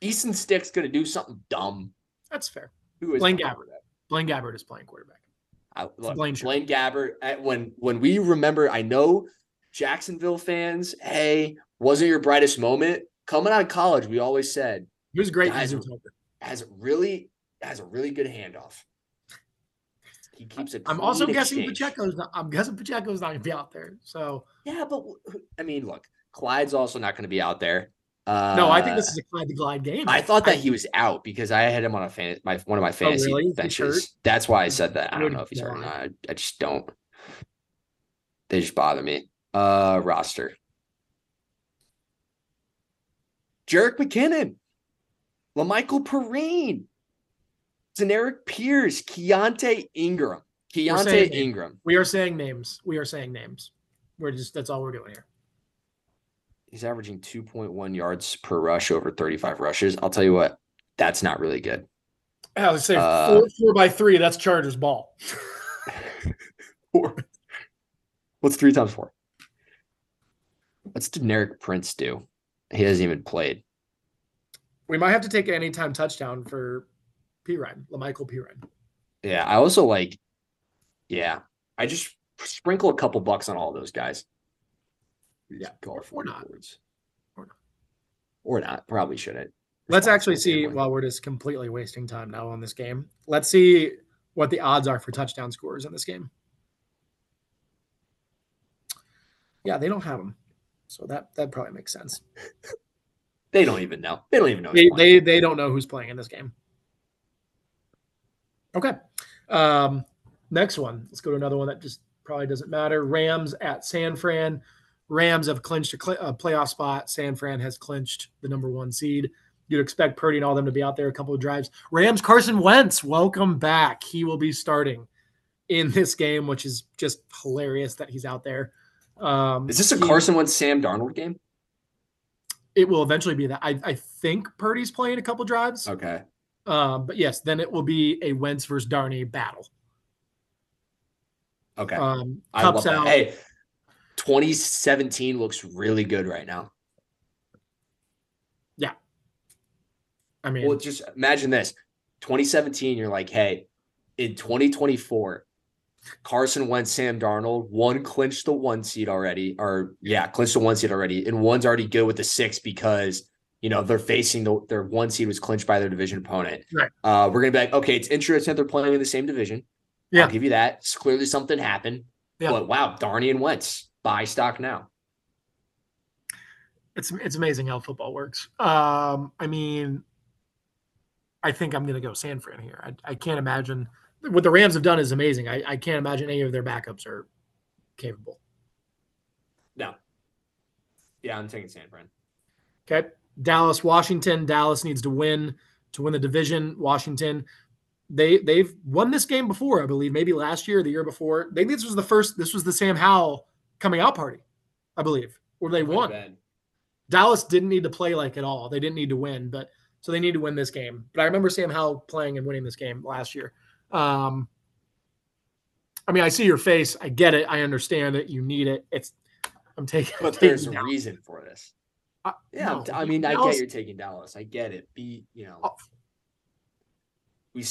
B: Easton Stick's gonna do something dumb.
A: That's fair.
B: Who is
A: Blaine Gabbert? Blaine Gabbert is playing quarterback.
B: I, look, Blaine, Blaine Gabbert. When when we remember, I know Jacksonville fans. Hey, wasn't your brightest moment coming out of college? We always said
A: he was great.
B: Has, has really has a really good handoff. He keeps it.
A: I'm also guessing Pacheco's. Not, I'm guessing Pacheco's not going to be out there. So
B: yeah, but I mean, look, Clyde's also not going to be out there.
A: Uh, no, I think this is a Clyde the Glide game.
B: I thought that I, he was out because I had him on a fan, my one of my fantasy oh, really? benches. That's why I said that. I don't know if he's hurt or not. I, I just don't. They just bother me. Uh, roster. Jerick McKinnon, La'Mical Perine, Deneric Prince, Keaontay Ingram, Keaontay Ingram.
A: We are saying names. We are saying names. We're just that's all we're doing here.
B: He's averaging 2.1 yards per rush over 35 rushes. I'll tell you what, that's not really good.
A: I was say uh, four, four by three. That's Chargers ball. [laughs]
B: four. What's three times four? What's Deneric Prince do? He hasn't even played.
A: We might have to take an anytime touchdown for Perine, La'Mical Perine.
B: Yeah, I also like. Yeah, I just sprinkle a couple bucks on all those guys.
A: Yeah, or, or not.
B: Or not. Or not. Probably shouldn't.
A: Let's actually see while we're just completely wasting time now on this game. Let's see what the odds are for touchdown scores in this game. Yeah, they don't have them. So that that probably makes sense. [laughs]
B: they don't even know. They don't even know.
A: They, they, they don't know who's playing in this game. Okay. Um, next one. Let's go to another one that just probably doesn't matter. Rams at San Fran. Rams have clinched a, cl- a, playoff spot. San Fran has clinched the number one seed. You'd expect Purdy and all them to be out there a couple of drives. Rams Carson Wentz, welcome back. He will be starting in this game, which is just hilarious that he's out there. Um,
B: is this a he, Carson Wentz Sam Darnold game?
A: It will eventually be that. I, I think Purdy's playing a couple drives.
B: Okay.
A: Um, but yes, then it will be a Wentz versus Darney battle.
B: Okay. Um, Kupp's out. Hey, 2017 looks really good right now.
A: Yeah. I mean,
B: well, just imagine this 2017, you're like, hey, in 2024, Carson Wentz, Sam Darnold, one clinched the one seed already, or yeah, clinched the one seed already, and one's already good with the six because you know they're facing the their one seed was clinched by their division opponent.
A: Right.
B: Uh, we're gonna be like, okay, it's interesting that they're playing in the same division. Yeah, I'll give you that. It's clearly something happened. Yeah. But wow, Darney and Wentz buy stock now.
A: It's it's amazing how football works. Um, I mean, I think I'm going to go San Fran here. I, I can't imagine what the Rams have done is amazing. I, I can't imagine any of their backups are capable.
B: No. Yeah, I'm taking San Fran.
A: Okay. Dallas, Washington. Dallas needs to win to win the division. Washington, they they've won this game before, I believe, maybe last year, the year before. They this was the first. This was the Sam Howell coming out party, I believe, where they won. Dallas didn't need to play like at all. They didn't need to win, but so they need to win this game. But I remember Sam Howell playing and winning this game last year. Um, I mean, I see your face. I get it. I understand it. You need it. It's. I'm taking.
B: But
A: taking [laughs]
B: there's a Dallas. reason for this. Uh, yeah, no, I mean, Dallas, I get you're taking Dallas. I get it. Be you know. Oh.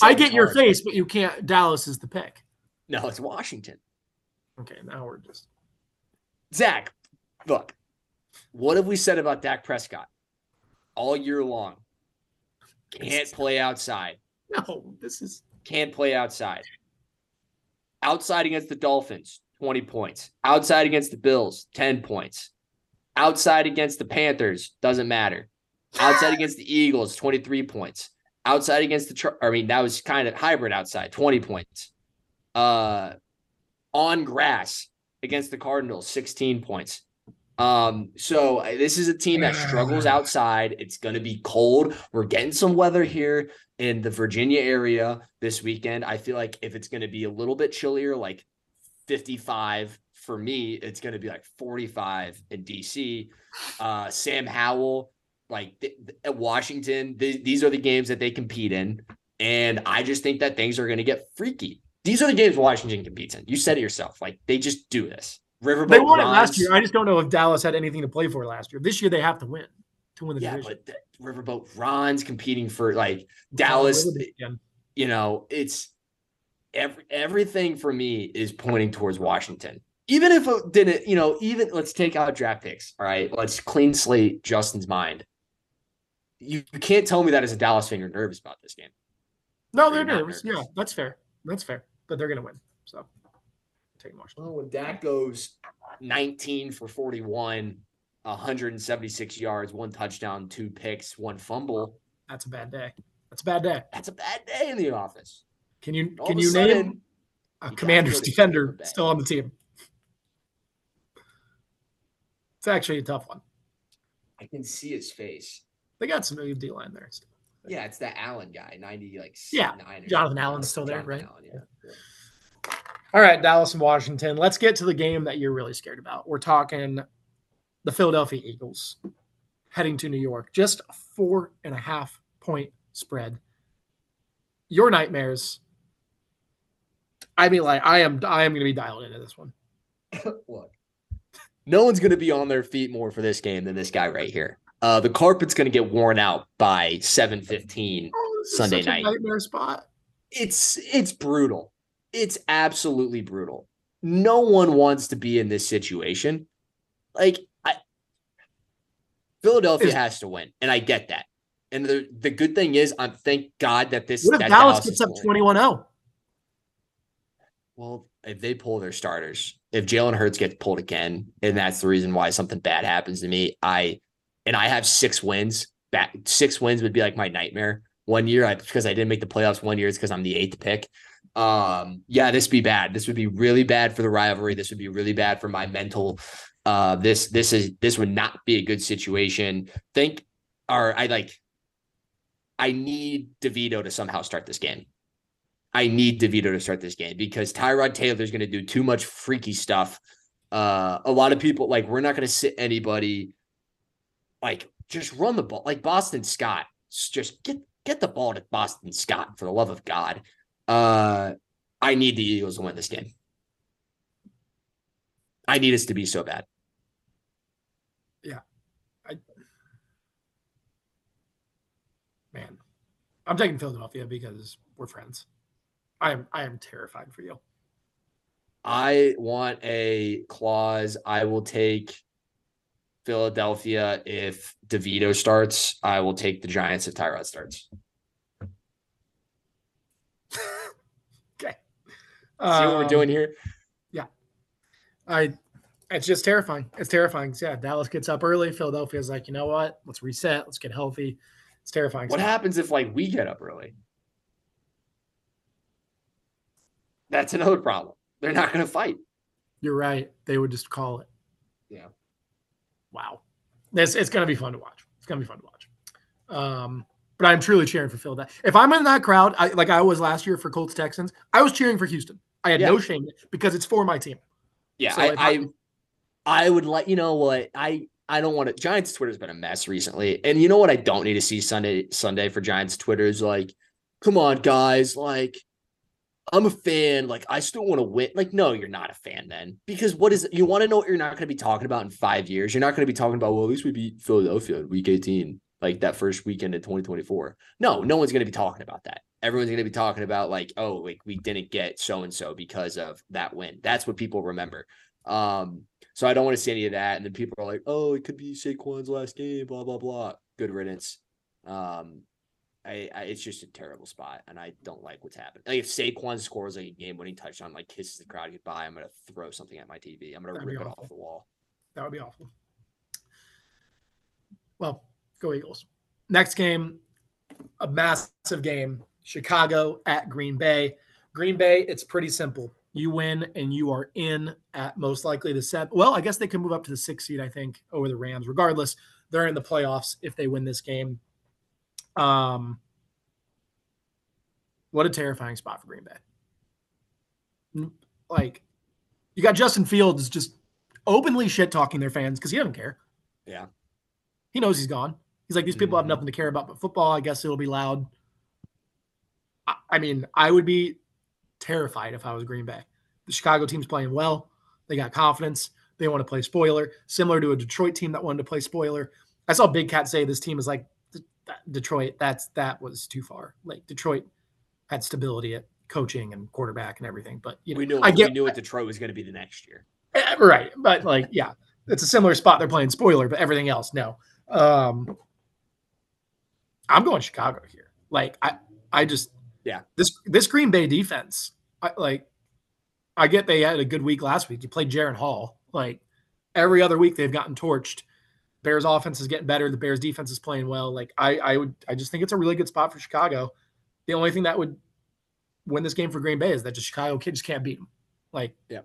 A: I get your face, but you can't. Dallas is the pick.
B: No, it's Washington.
A: Okay, now we're just.
B: Zach, look, what have we said about Dak Prescott all year long? Can't play outside.
A: No, this is
B: can't play outside. Outside against the Dolphins, 20 points. Outside against the Bills, 10 points. Outside against the Panthers, doesn't matter. Outside [laughs] against the Eagles, 23 points. Outside against the, I mean, that was kind of hybrid outside, 20 points. Uh, on grass, against the Cardinals, 16 points. Um, so this is a team that struggles outside. It's going to be cold. We're getting some weather here in the Virginia area this weekend. I feel like if it's going to be a little bit chillier, like 55 for me, it's going to be like 45 in DC. Uh, Sam Howell, like th- th- at Washington, th- these are the games that they compete in. And I just think that things are going to get freaky. These are the games Washington competes in. You said it yourself. Like they just do this.
A: Riverboat. They won it last year. I just don't know if Dallas had anything to play for last year. This year they have to win to win the yeah, division. but
B: the Riverboat Ron's competing for like Dallas. You know, it's every everything for me is pointing towards Washington. Even if it didn't, you know, even let's take out draft picks. All right, let's clean slate Justin's mind. You, you can't tell me that as a Dallas fan you're nervous about this game.
A: No, they're nervous. nervous. Yeah, that's fair. That's fair. But they're gonna win. So
B: take Washington. Well, when Dak goes 19 for 41, 176 yards, one touchdown, two picks, one fumble.
A: That's a bad day. That's a bad day.
B: That's a bad day in the office.
A: Can you All can you sudden, name a commander's defender still on the team? It's actually a tough one.
B: I can see his face.
A: They got some D line there. Still.
B: Yeah, it's that Allen guy, 90 like
A: yeah. Jonathan Allen's still there, Jonathan right? Allen, yeah. yeah. All right, Dallas and Washington. Let's get to the game that you're really scared about. We're talking the Philadelphia Eagles heading to New York. Just a four and a half point spread. Your nightmares. I mean, like I am, I am going to be dialed into this one. [laughs]
B: Look, no one's going to be on their feet more for this game than this guy right here. Uh, the carpet's going to get worn out by seven fifteen oh, Sunday night.
A: nightmare spot.
B: It's it's brutal. It's absolutely brutal. No one wants to be in this situation. Like I, Philadelphia has to win, and I get that. And the the good thing is, I'm thank God that this.
A: What if Dallas, Dallas gets up 21-0?
B: Well, if they pull their starters, if Jalen Hurts gets pulled again, and that's the reason why something bad happens to me, I and I have six wins. Back six wins would be like my nightmare. One year, I because I didn't make the playoffs. One year, it's because I'm the eighth pick. Um, yeah, this be bad. This would be really bad for the rivalry. This would be really bad for my mental. Uh, this this is this would not be a good situation. Think, or I like. I need DeVito to somehow start this game. I need DeVito to start this game because Tyrod Taylor is going to do too much freaky stuff. Uh, a lot of people like we're not going to sit anybody like just run the ball like Boston Scott. Just get get the ball to Boston Scott for the love of God. Uh, I need the Eagles to win this game. I need us to be so bad.
A: Yeah. I man, I'm taking Philadelphia because we're friends. I am I am terrified for you.
B: I want a clause. I will take Philadelphia if DeVito starts. I will take the Giants if Tyrod starts. [laughs]
A: okay.
B: See um, what we're doing here?
A: Yeah. I it's just terrifying. It's terrifying. Yeah, Dallas gets up early. Philadelphia's like, you know what? Let's reset. Let's get healthy. It's terrifying.
B: What stuff. happens if like we get up early? That's another problem. They're not going to fight.
A: You're right. They would just call it.
B: Yeah
A: wow, it's it's gonna be fun to watch. It's gonna be fun to watch. Um, but I'm truly cheering for Philadelphia. If I'm in that crowd, I, like I was last year for Colts Texans, I was cheering for Houston. I had yeah. no shame because it's for my team.
B: Yeah, so I, I, I would like you know what I I don't want to. Giants Twitter's been a mess recently, and you know what I don't need to see Sunday Sunday for Giants Twitter is like, come on guys, like I'm a fan. Like, I still want to win. Like, no, you're not a fan then. Because what is you want to know what you're not going to be talking about in five years? You're not going to be talking about, well, at least we beat Philadelphia in week 18, like that first weekend in 2024. No, no one's going to be talking about that. Everyone's going to be talking about, like, oh, like we didn't get so and so because of that win. That's what people remember. Um, so I don't want to see any of that. And then people are like, oh, it could be Saquon's last game, blah, blah, blah. Good riddance. Um, I, I, it's just a terrible spot, and I don't like what's happening. Like if Saquon scores like a game-winning touchdown, like kisses the crowd goodbye, I'm gonna throw something at my TV. I'm gonna That'd rip it off the wall.
A: That would be awful. Well, go Eagles. Next game, a massive game. Chicago at Green Bay. Green Bay, it's pretty simple. You win and you are in at most likely the set. Well, I guess they can move up to the sixth seed, I think, over the Rams. Regardless, they're in the playoffs if they win this game. Um, what a terrifying spot for Green Bay. Like, you got Justin Fields just openly shit talking their fans because he doesn't care.
B: Yeah.
A: He knows he's gone. He's like, these people mm-hmm. have nothing to care about but football. I guess it'll be loud. I, I mean, I would be terrified if I was Green Bay. The Chicago team's playing well. They got confidence. They want to play spoiler, similar to a Detroit team that wanted to play spoiler. I saw Big Cat say this team is like Detroit. That's that was too far. Like Detroit had stability at coaching and quarterback and everything, but you know,
B: we knew I get, we knew what Detroit was going to be the next year.
A: Eh, right, but like yeah, it's a similar spot. They're playing spoiler, but everything else no. Um, I'm going Chicago here. Like I, I just
B: yeah
A: this this Green Bay defense. I, like I get they had a good week last week. You played Jaren Hall. Like every other week they've gotten torched. Bears offense is getting better. The Bears defense is playing well. Like I, I would, I just think it's a really good spot for Chicago. The only thing that would win this game for Green Bay is that the Chicago kids can't beat them. Like,
B: yeah.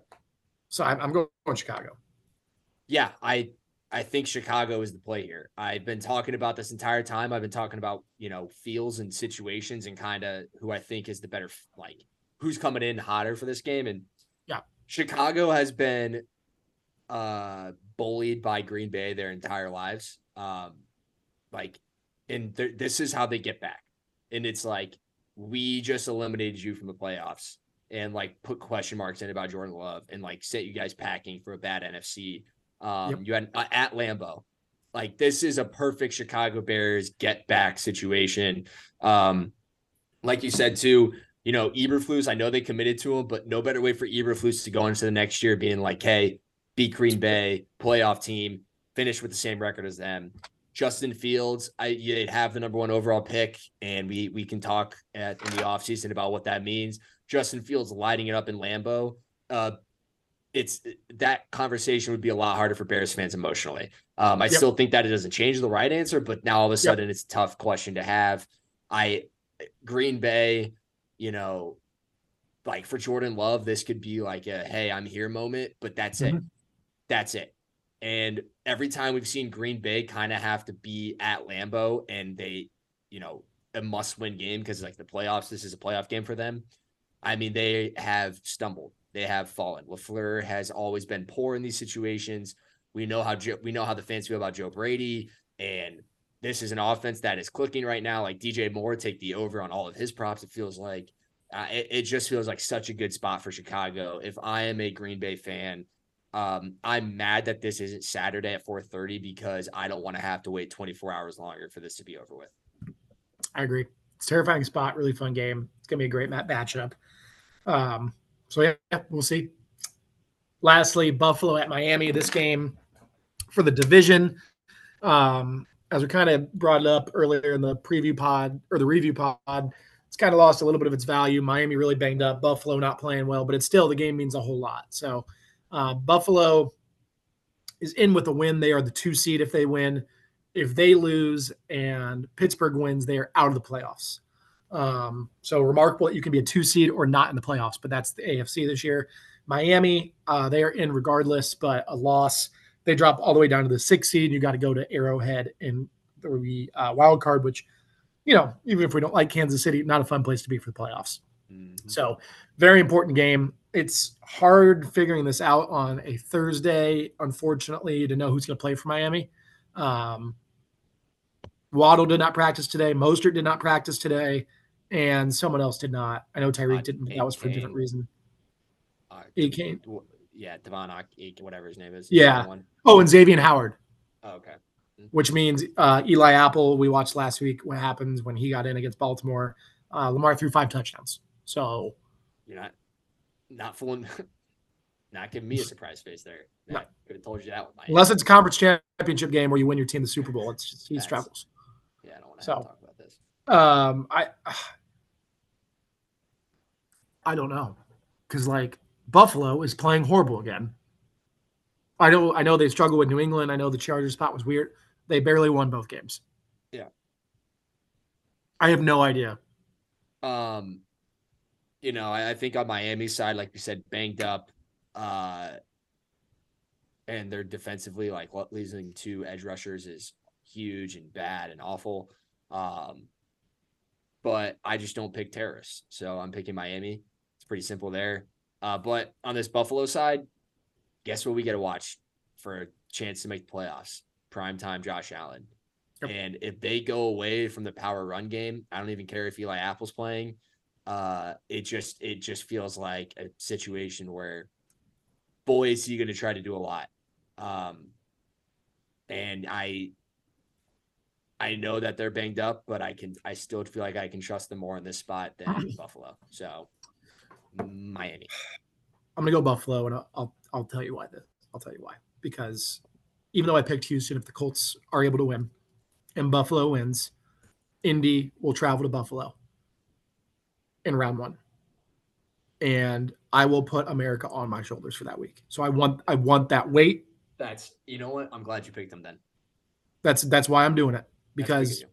A: So I'm, I'm going Chicago.
B: Yeah, I I think Chicago is the play here. I've been talking about this entire time. I've been talking about, you know, feels and situations and kind of who I think is the better, like, who's coming in hotter for this game. And
A: yeah,
B: Chicago has been uh, bullied by Green Bay their entire lives. Um, like, and th- this is how they get back. And it's like, we just eliminated you from the playoffs and like put question marks in about Jordan Love and like set you guys packing for a bad NFC um, yep. You had uh, at Lambeau. Like this is a perfect Chicago Bears get back situation. Um, like you said too, you know Eberflus. I know they committed to him, but no better way for Eberflus to go into the next year being like, hey, beat Green Bay, playoff team, finish with the same record as them. Justin Fields, I they'd have the number one overall pick, and we we can talk at in the offseason about what that means. Justin Fields lighting it up in Lambeau. Uh, it's that conversation would be a lot harder for Bears fans emotionally. Um, I yep. still think that it doesn't change the right answer, but now all of a sudden yep. it's a tough question to have. I Green Bay, you know, like for Jordan Love, this could be like a hey, I'm here moment, but that's mm-hmm. it. That's it. And every time we've seen Green Bay kind of have to be at Lambeau and they, you know, a must win game because like the playoffs, this is a playoff game for them. I mean, they have stumbled they have fallen. LaFleur has always been poor in these situations. We know how Joe, we know how the fans feel about Joe Barry, and this is an offense that is clicking right now. Like DJ Moore, take the over on all of his props. It feels like uh, it, it, just feels like such a good spot for Chicago. If I am a Green Bay fan, um, I'm mad that this isn't Saturday at 4:30 because I don't want to have to wait 24 hours longer for this to be over with.
A: I agree. It's terrifying spot, really fun game. It's gonna be a great matchup. Um, so yeah, we'll see. Lastly, Buffalo at Miami. This game for the division. Um, as we kind of brought it up earlier in the preview pod or the review pod, it's kind of lost a little bit of its value. Miami really banged up. Buffalo not playing well, but it's still the game means a whole lot. So uh, Buffalo is in with a win. They are the two seed if they win. If they lose and Pittsburgh wins, they are out of the playoffs. Um, so remarkable that you can be a two seed or not in the playoffs, but that's the AFC this year. Miami, uh, they are in regardless, but a loss, they drop all the way down to the six seed. You got to go to Arrowhead in the uh, wild card, which, you know, even if we don't like Kansas City, not a fun place to be for the playoffs. Mm-hmm. So, very important game. It's hard figuring this out on a Thursday, unfortunately, to know who's going to play for Miami. Um, Waddle did not practice today. Mostert did not practice today and someone else did not. I know Tyreek uh, didn't. But that was for a different reason. Uh.
B: Yeah, Devon, whatever his name is.
A: Yeah. Oh, and Xavier Howard.
B: Oh, okay.
A: Mm-hmm. Which means uh, Eli Apple. We watched last week what happens when he got in against Baltimore. Uh, Lamar threw five touchdowns. So
B: you're not not fooling, [laughs] not giving me a surprise face there. No. I could have told you that.
A: With my unless it's a conference championship game where you win your team the Super Bowl, it's just he struggles.
B: Yeah, I don't want to so, talk about this.
A: Um, I [sighs] I don't know, because like Buffalo is playing horrible again. I know I know they struggled with New England. I know the Chargers spot was weird. They barely won both games.
B: Yeah.
A: I have no idea.
B: Um you know, I, I think on Miami's side, like you said, banged up. Uh, and they're defensively like losing two edge rushers is huge and bad and awful. Um, but I just don't pick terrorists, so I'm picking Miami. It's pretty simple there. Uh, but on this Buffalo side, guess what we get to watch for a chance to make the playoffs? Prime time, Josh Allen. Yep. And if they go away from the power run game, I don't even care if Eli Apple's playing. Uh, it just it just feels like a situation where boy is he going to try to do a lot. Um, and I I know that they're banged up, but I can I still feel like I can trust them more in this spot than [clears throat] Buffalo. So Miami.
A: I'm gonna go Buffalo, and I'll, I'll I'll tell you why. This I'll tell you why because even though I picked Houston, if the Colts are able to win and Buffalo wins, Indy will travel to Buffalo in round one. And I will put America on my shoulders for that week. So I want I want that weight.
B: That's you know what? I'm glad you picked them then.
A: That's that's why I'm doing it. Because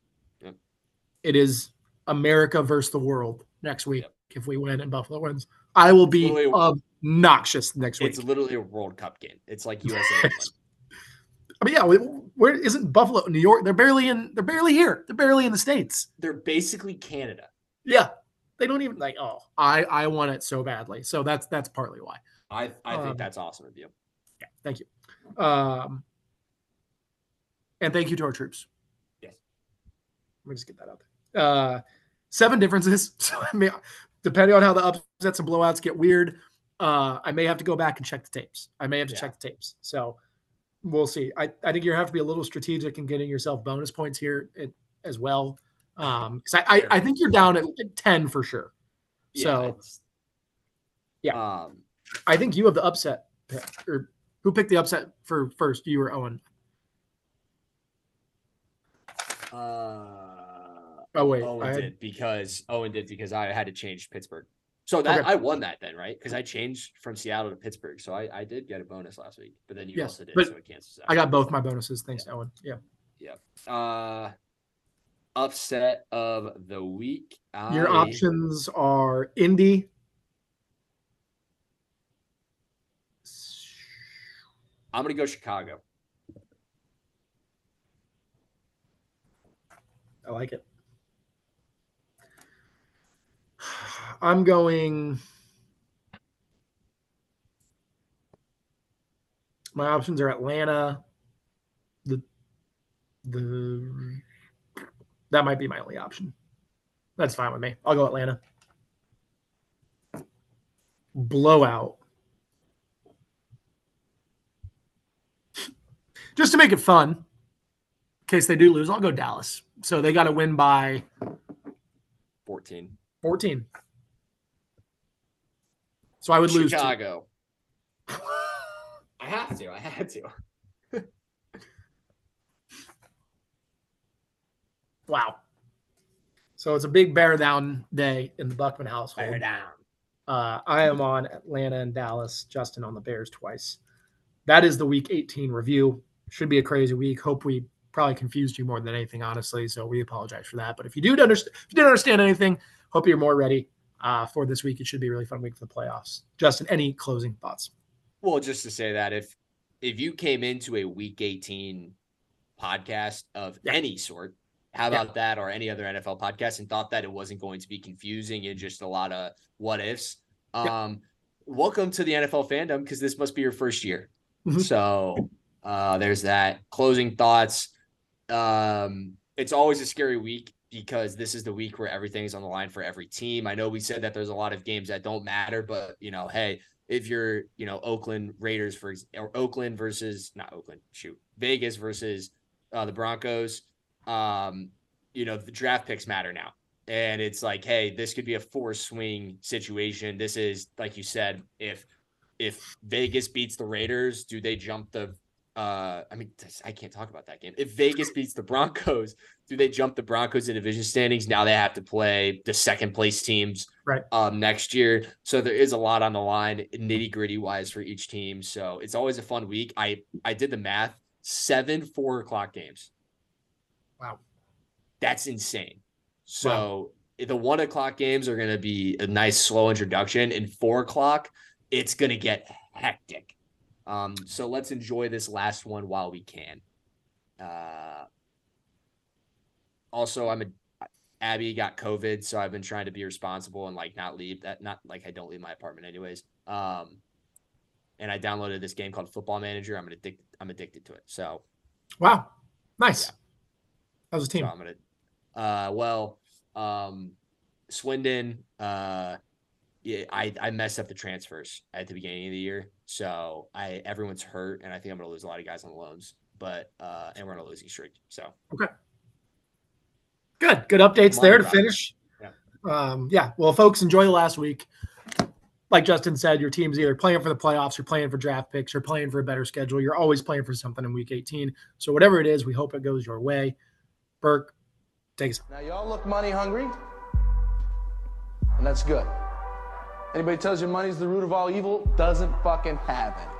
A: it is America versus the world next week yep. if we win and Buffalo wins. I will be obnoxious next week.
B: It's literally a World Cup game. It's like USA. [laughs]
A: I mean, yeah, where isn't Buffalo, New York? They're barely in. They're barely here. They're barely in the states.
B: They're basically Canada.
A: Yeah, they don't even like. Oh, I I want it so badly. So that's that's partly why.
B: I I think um, that's awesome of you.
A: Yeah, thank you. Um, and thank you to our troops.
B: Yes.
A: Let me just get that out there. Uh, seven differences. [laughs] So I mean, depending on how the upsets and blowouts get weird, uh, I may have to go back and check the tapes. I may have to yeah. check the tapes. So we'll see. I, I think you have to be a little strategic in getting yourself bonus points here as well. Um, because I, I, I, think you're down at 10 for sure. Yeah, so, yeah. Um, I think you have the upset pick, or who picked the upset for first? You or Owen?
B: Uh,
A: Oh wait,
B: Owen had... did because Owen did because I had to change Pittsburgh. So that okay. I won that then, right? Because I changed from Seattle to Pittsburgh. So I, I did get a bonus last week, but then you yes, also did, so it cancels
A: out. I got both my bonuses. Thanks, yeah. Owen. Yeah.
B: Yeah. Uh upset of the week.
A: Your I... options are Indy.
B: I'm gonna go Chicago.
A: I like it. I'm going. My options are Atlanta. The the that might be my only option. That's fine with me. I'll go Atlanta. Blowout. Just to make it fun, in case they do lose, I'll go Dallas. So they got to win by
B: 14.
A: 14. So I would
B: Chicago.
A: lose [laughs]
B: Chicago. I have to. I had to.
A: Wow. So it's a big bear down day in the Buchman household.
B: Bear down.
A: Uh, I am on Atlanta and Dallas. Justin on the Bears twice. That is the Week 18 review. Should be a crazy week. Hope we probably confused you more than anything, honestly. So we apologize for that. But if you do understand, if you didn't understand anything, hope you're more ready uh, for this week. It should be a really fun week for the playoffs. Justin, any closing thoughts?
B: Well, just to say that if if you came into a week 18 podcast of yeah. any sort, how about yeah. that or any other NFL podcast and thought that it wasn't going to be confusing and just a lot of what ifs? Um, yeah. welcome to the NFL fandom because this must be your first year. Mm-hmm. So uh, there's that. Closing thoughts. Um, it's always a scary week because this is the week where everything is on the line for every team. I know we said that there's a lot of games that don't matter, but you know, hey, if you're, you know, Oakland Raiders for or Oakland versus not Oakland, shoot, Vegas versus uh, the Broncos, um, you know, the draft picks matter now. And it's like, hey, this could be a four swing situation. This is like you said, if if Vegas beats the Raiders, do they jump the uh, I mean, I can't talk about that game. If Vegas beats the Broncos, do they jump the Broncos in division standings? Now they have to play the second place teams
A: right
B: um, next year. So there is a lot on the line, nitty gritty wise for each team. So it's always a fun week. I I did the math: seven four o'clock games.
A: Wow,
B: that's insane. So wow. the one o'clock games are going to be a nice slow introduction. And four o'clock, it's going to get hectic. Um, so let's enjoy this last one while we can. Uh, also, I'm a Abby got COVID, so I've been trying to be responsible and like not leave that. Not like I don't leave my apartment anyways. Um, and I downloaded this game called Football Manager. I'm addicted. I'm addicted to it. So,
A: wow, nice. Yeah. How's the team?
B: Gonna. Uh, well, um, Swindon. Uh, yeah, I I messed up the transfers at the beginning of the year, so I everyone's hurt, and I think I'm gonna lose a lot of guys on the loans. But uh, and we're on a losing streak. So
A: okay. Good, good updates there to finish. Yeah. Um, yeah. Well, folks, enjoy the last week. Like Justin said, your team's either playing for the playoffs, you're playing for draft picks, you're playing for a better schedule. You're always playing for something in week 18. So whatever it is, we hope it goes your way. Burke, take us.
D: Now y'all look money hungry, and that's good. Anybody tells you money's the root of all evil doesn't fucking have any.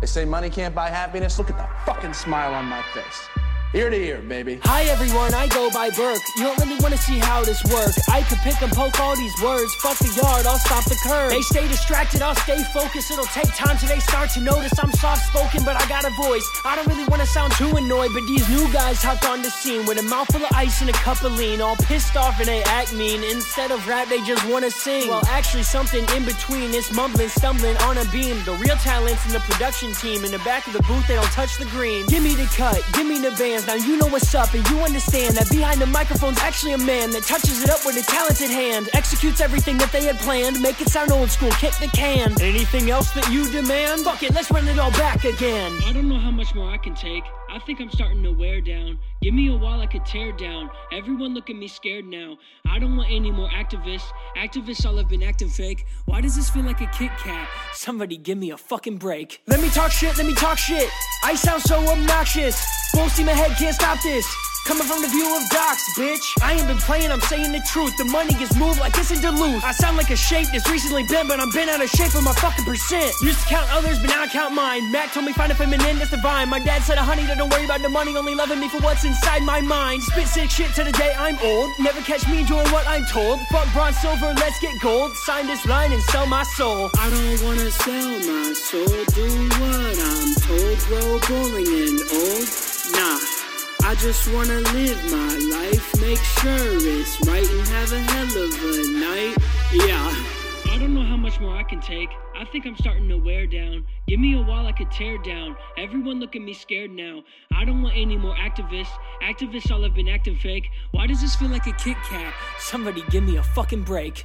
D: They say money can't buy happiness. Look at the fucking smile on my face. Ear to ear, baby.
C: Hi everyone, I go by Burke. You don't really wanna see how this works. I could pick and poke all these words. Fuck the yard, I'll stop the curve. They stay distracted, I'll stay focused. It'll take time till they start to notice I'm soft spoken, but I got a voice. I don't really wanna sound too annoyed, but these new guys hopped on the scene with a mouthful of ice and a cup of lean. All pissed off and they act mean. Instead of rap, they just wanna sing. Well, actually, something in between. It's mumbling, stumbling on a beam. The real talent's in the production team. In the back of the booth, they don't touch the green. Give me the cut, give me the bands. Now you know what's up and you understand that behind the microphone's actually a man that touches it up with a talented hand, executes everything that they had planned, make it sound old school, kick the can. Anything else that you demand? Fuck it, let's run it all back again. I don't know how much more I can take. I think I'm starting to wear down. Give me a wall I could tear down. Everyone look at me scared now. I don't want any more activists. Activists all have been acting fake. Why does this feel like a Kit Kat? Somebody give me a fucking break. Let me talk shit, let me talk shit. I sound so obnoxious. Full steam ahead, can't stop this. Coming from the view of docs, bitch. I ain't been playing, I'm saying the truth. The money gets moved like it's in Duluth. I sound like a shape that's recently bent, but I'm bent out of shape for my fucking percent. Used to count others, but now I count mine. Mac told me find a feminine that's divine. My dad said, honey, don't worry about the money, only loving me for what's inside my mind. Spit sick shit to the day I'm old. Never catch me doing what I'm told. Fuck bronze, silver, let's get gold. Sign this line and sell my soul. I don't wanna sell my soul, do what I'm told. Grow boring and old. Nah. I just wanna live my life, make sure it's right, and have a hell of a night. Yeah. I don't know how much more I can take. I think I'm starting to wear down. Give me a wall I could tear down. Everyone look at me scared now. I don't want any more activists. Activists all have been acting fake. Why does this feel like a Kit Kat? Somebody give me a fucking break.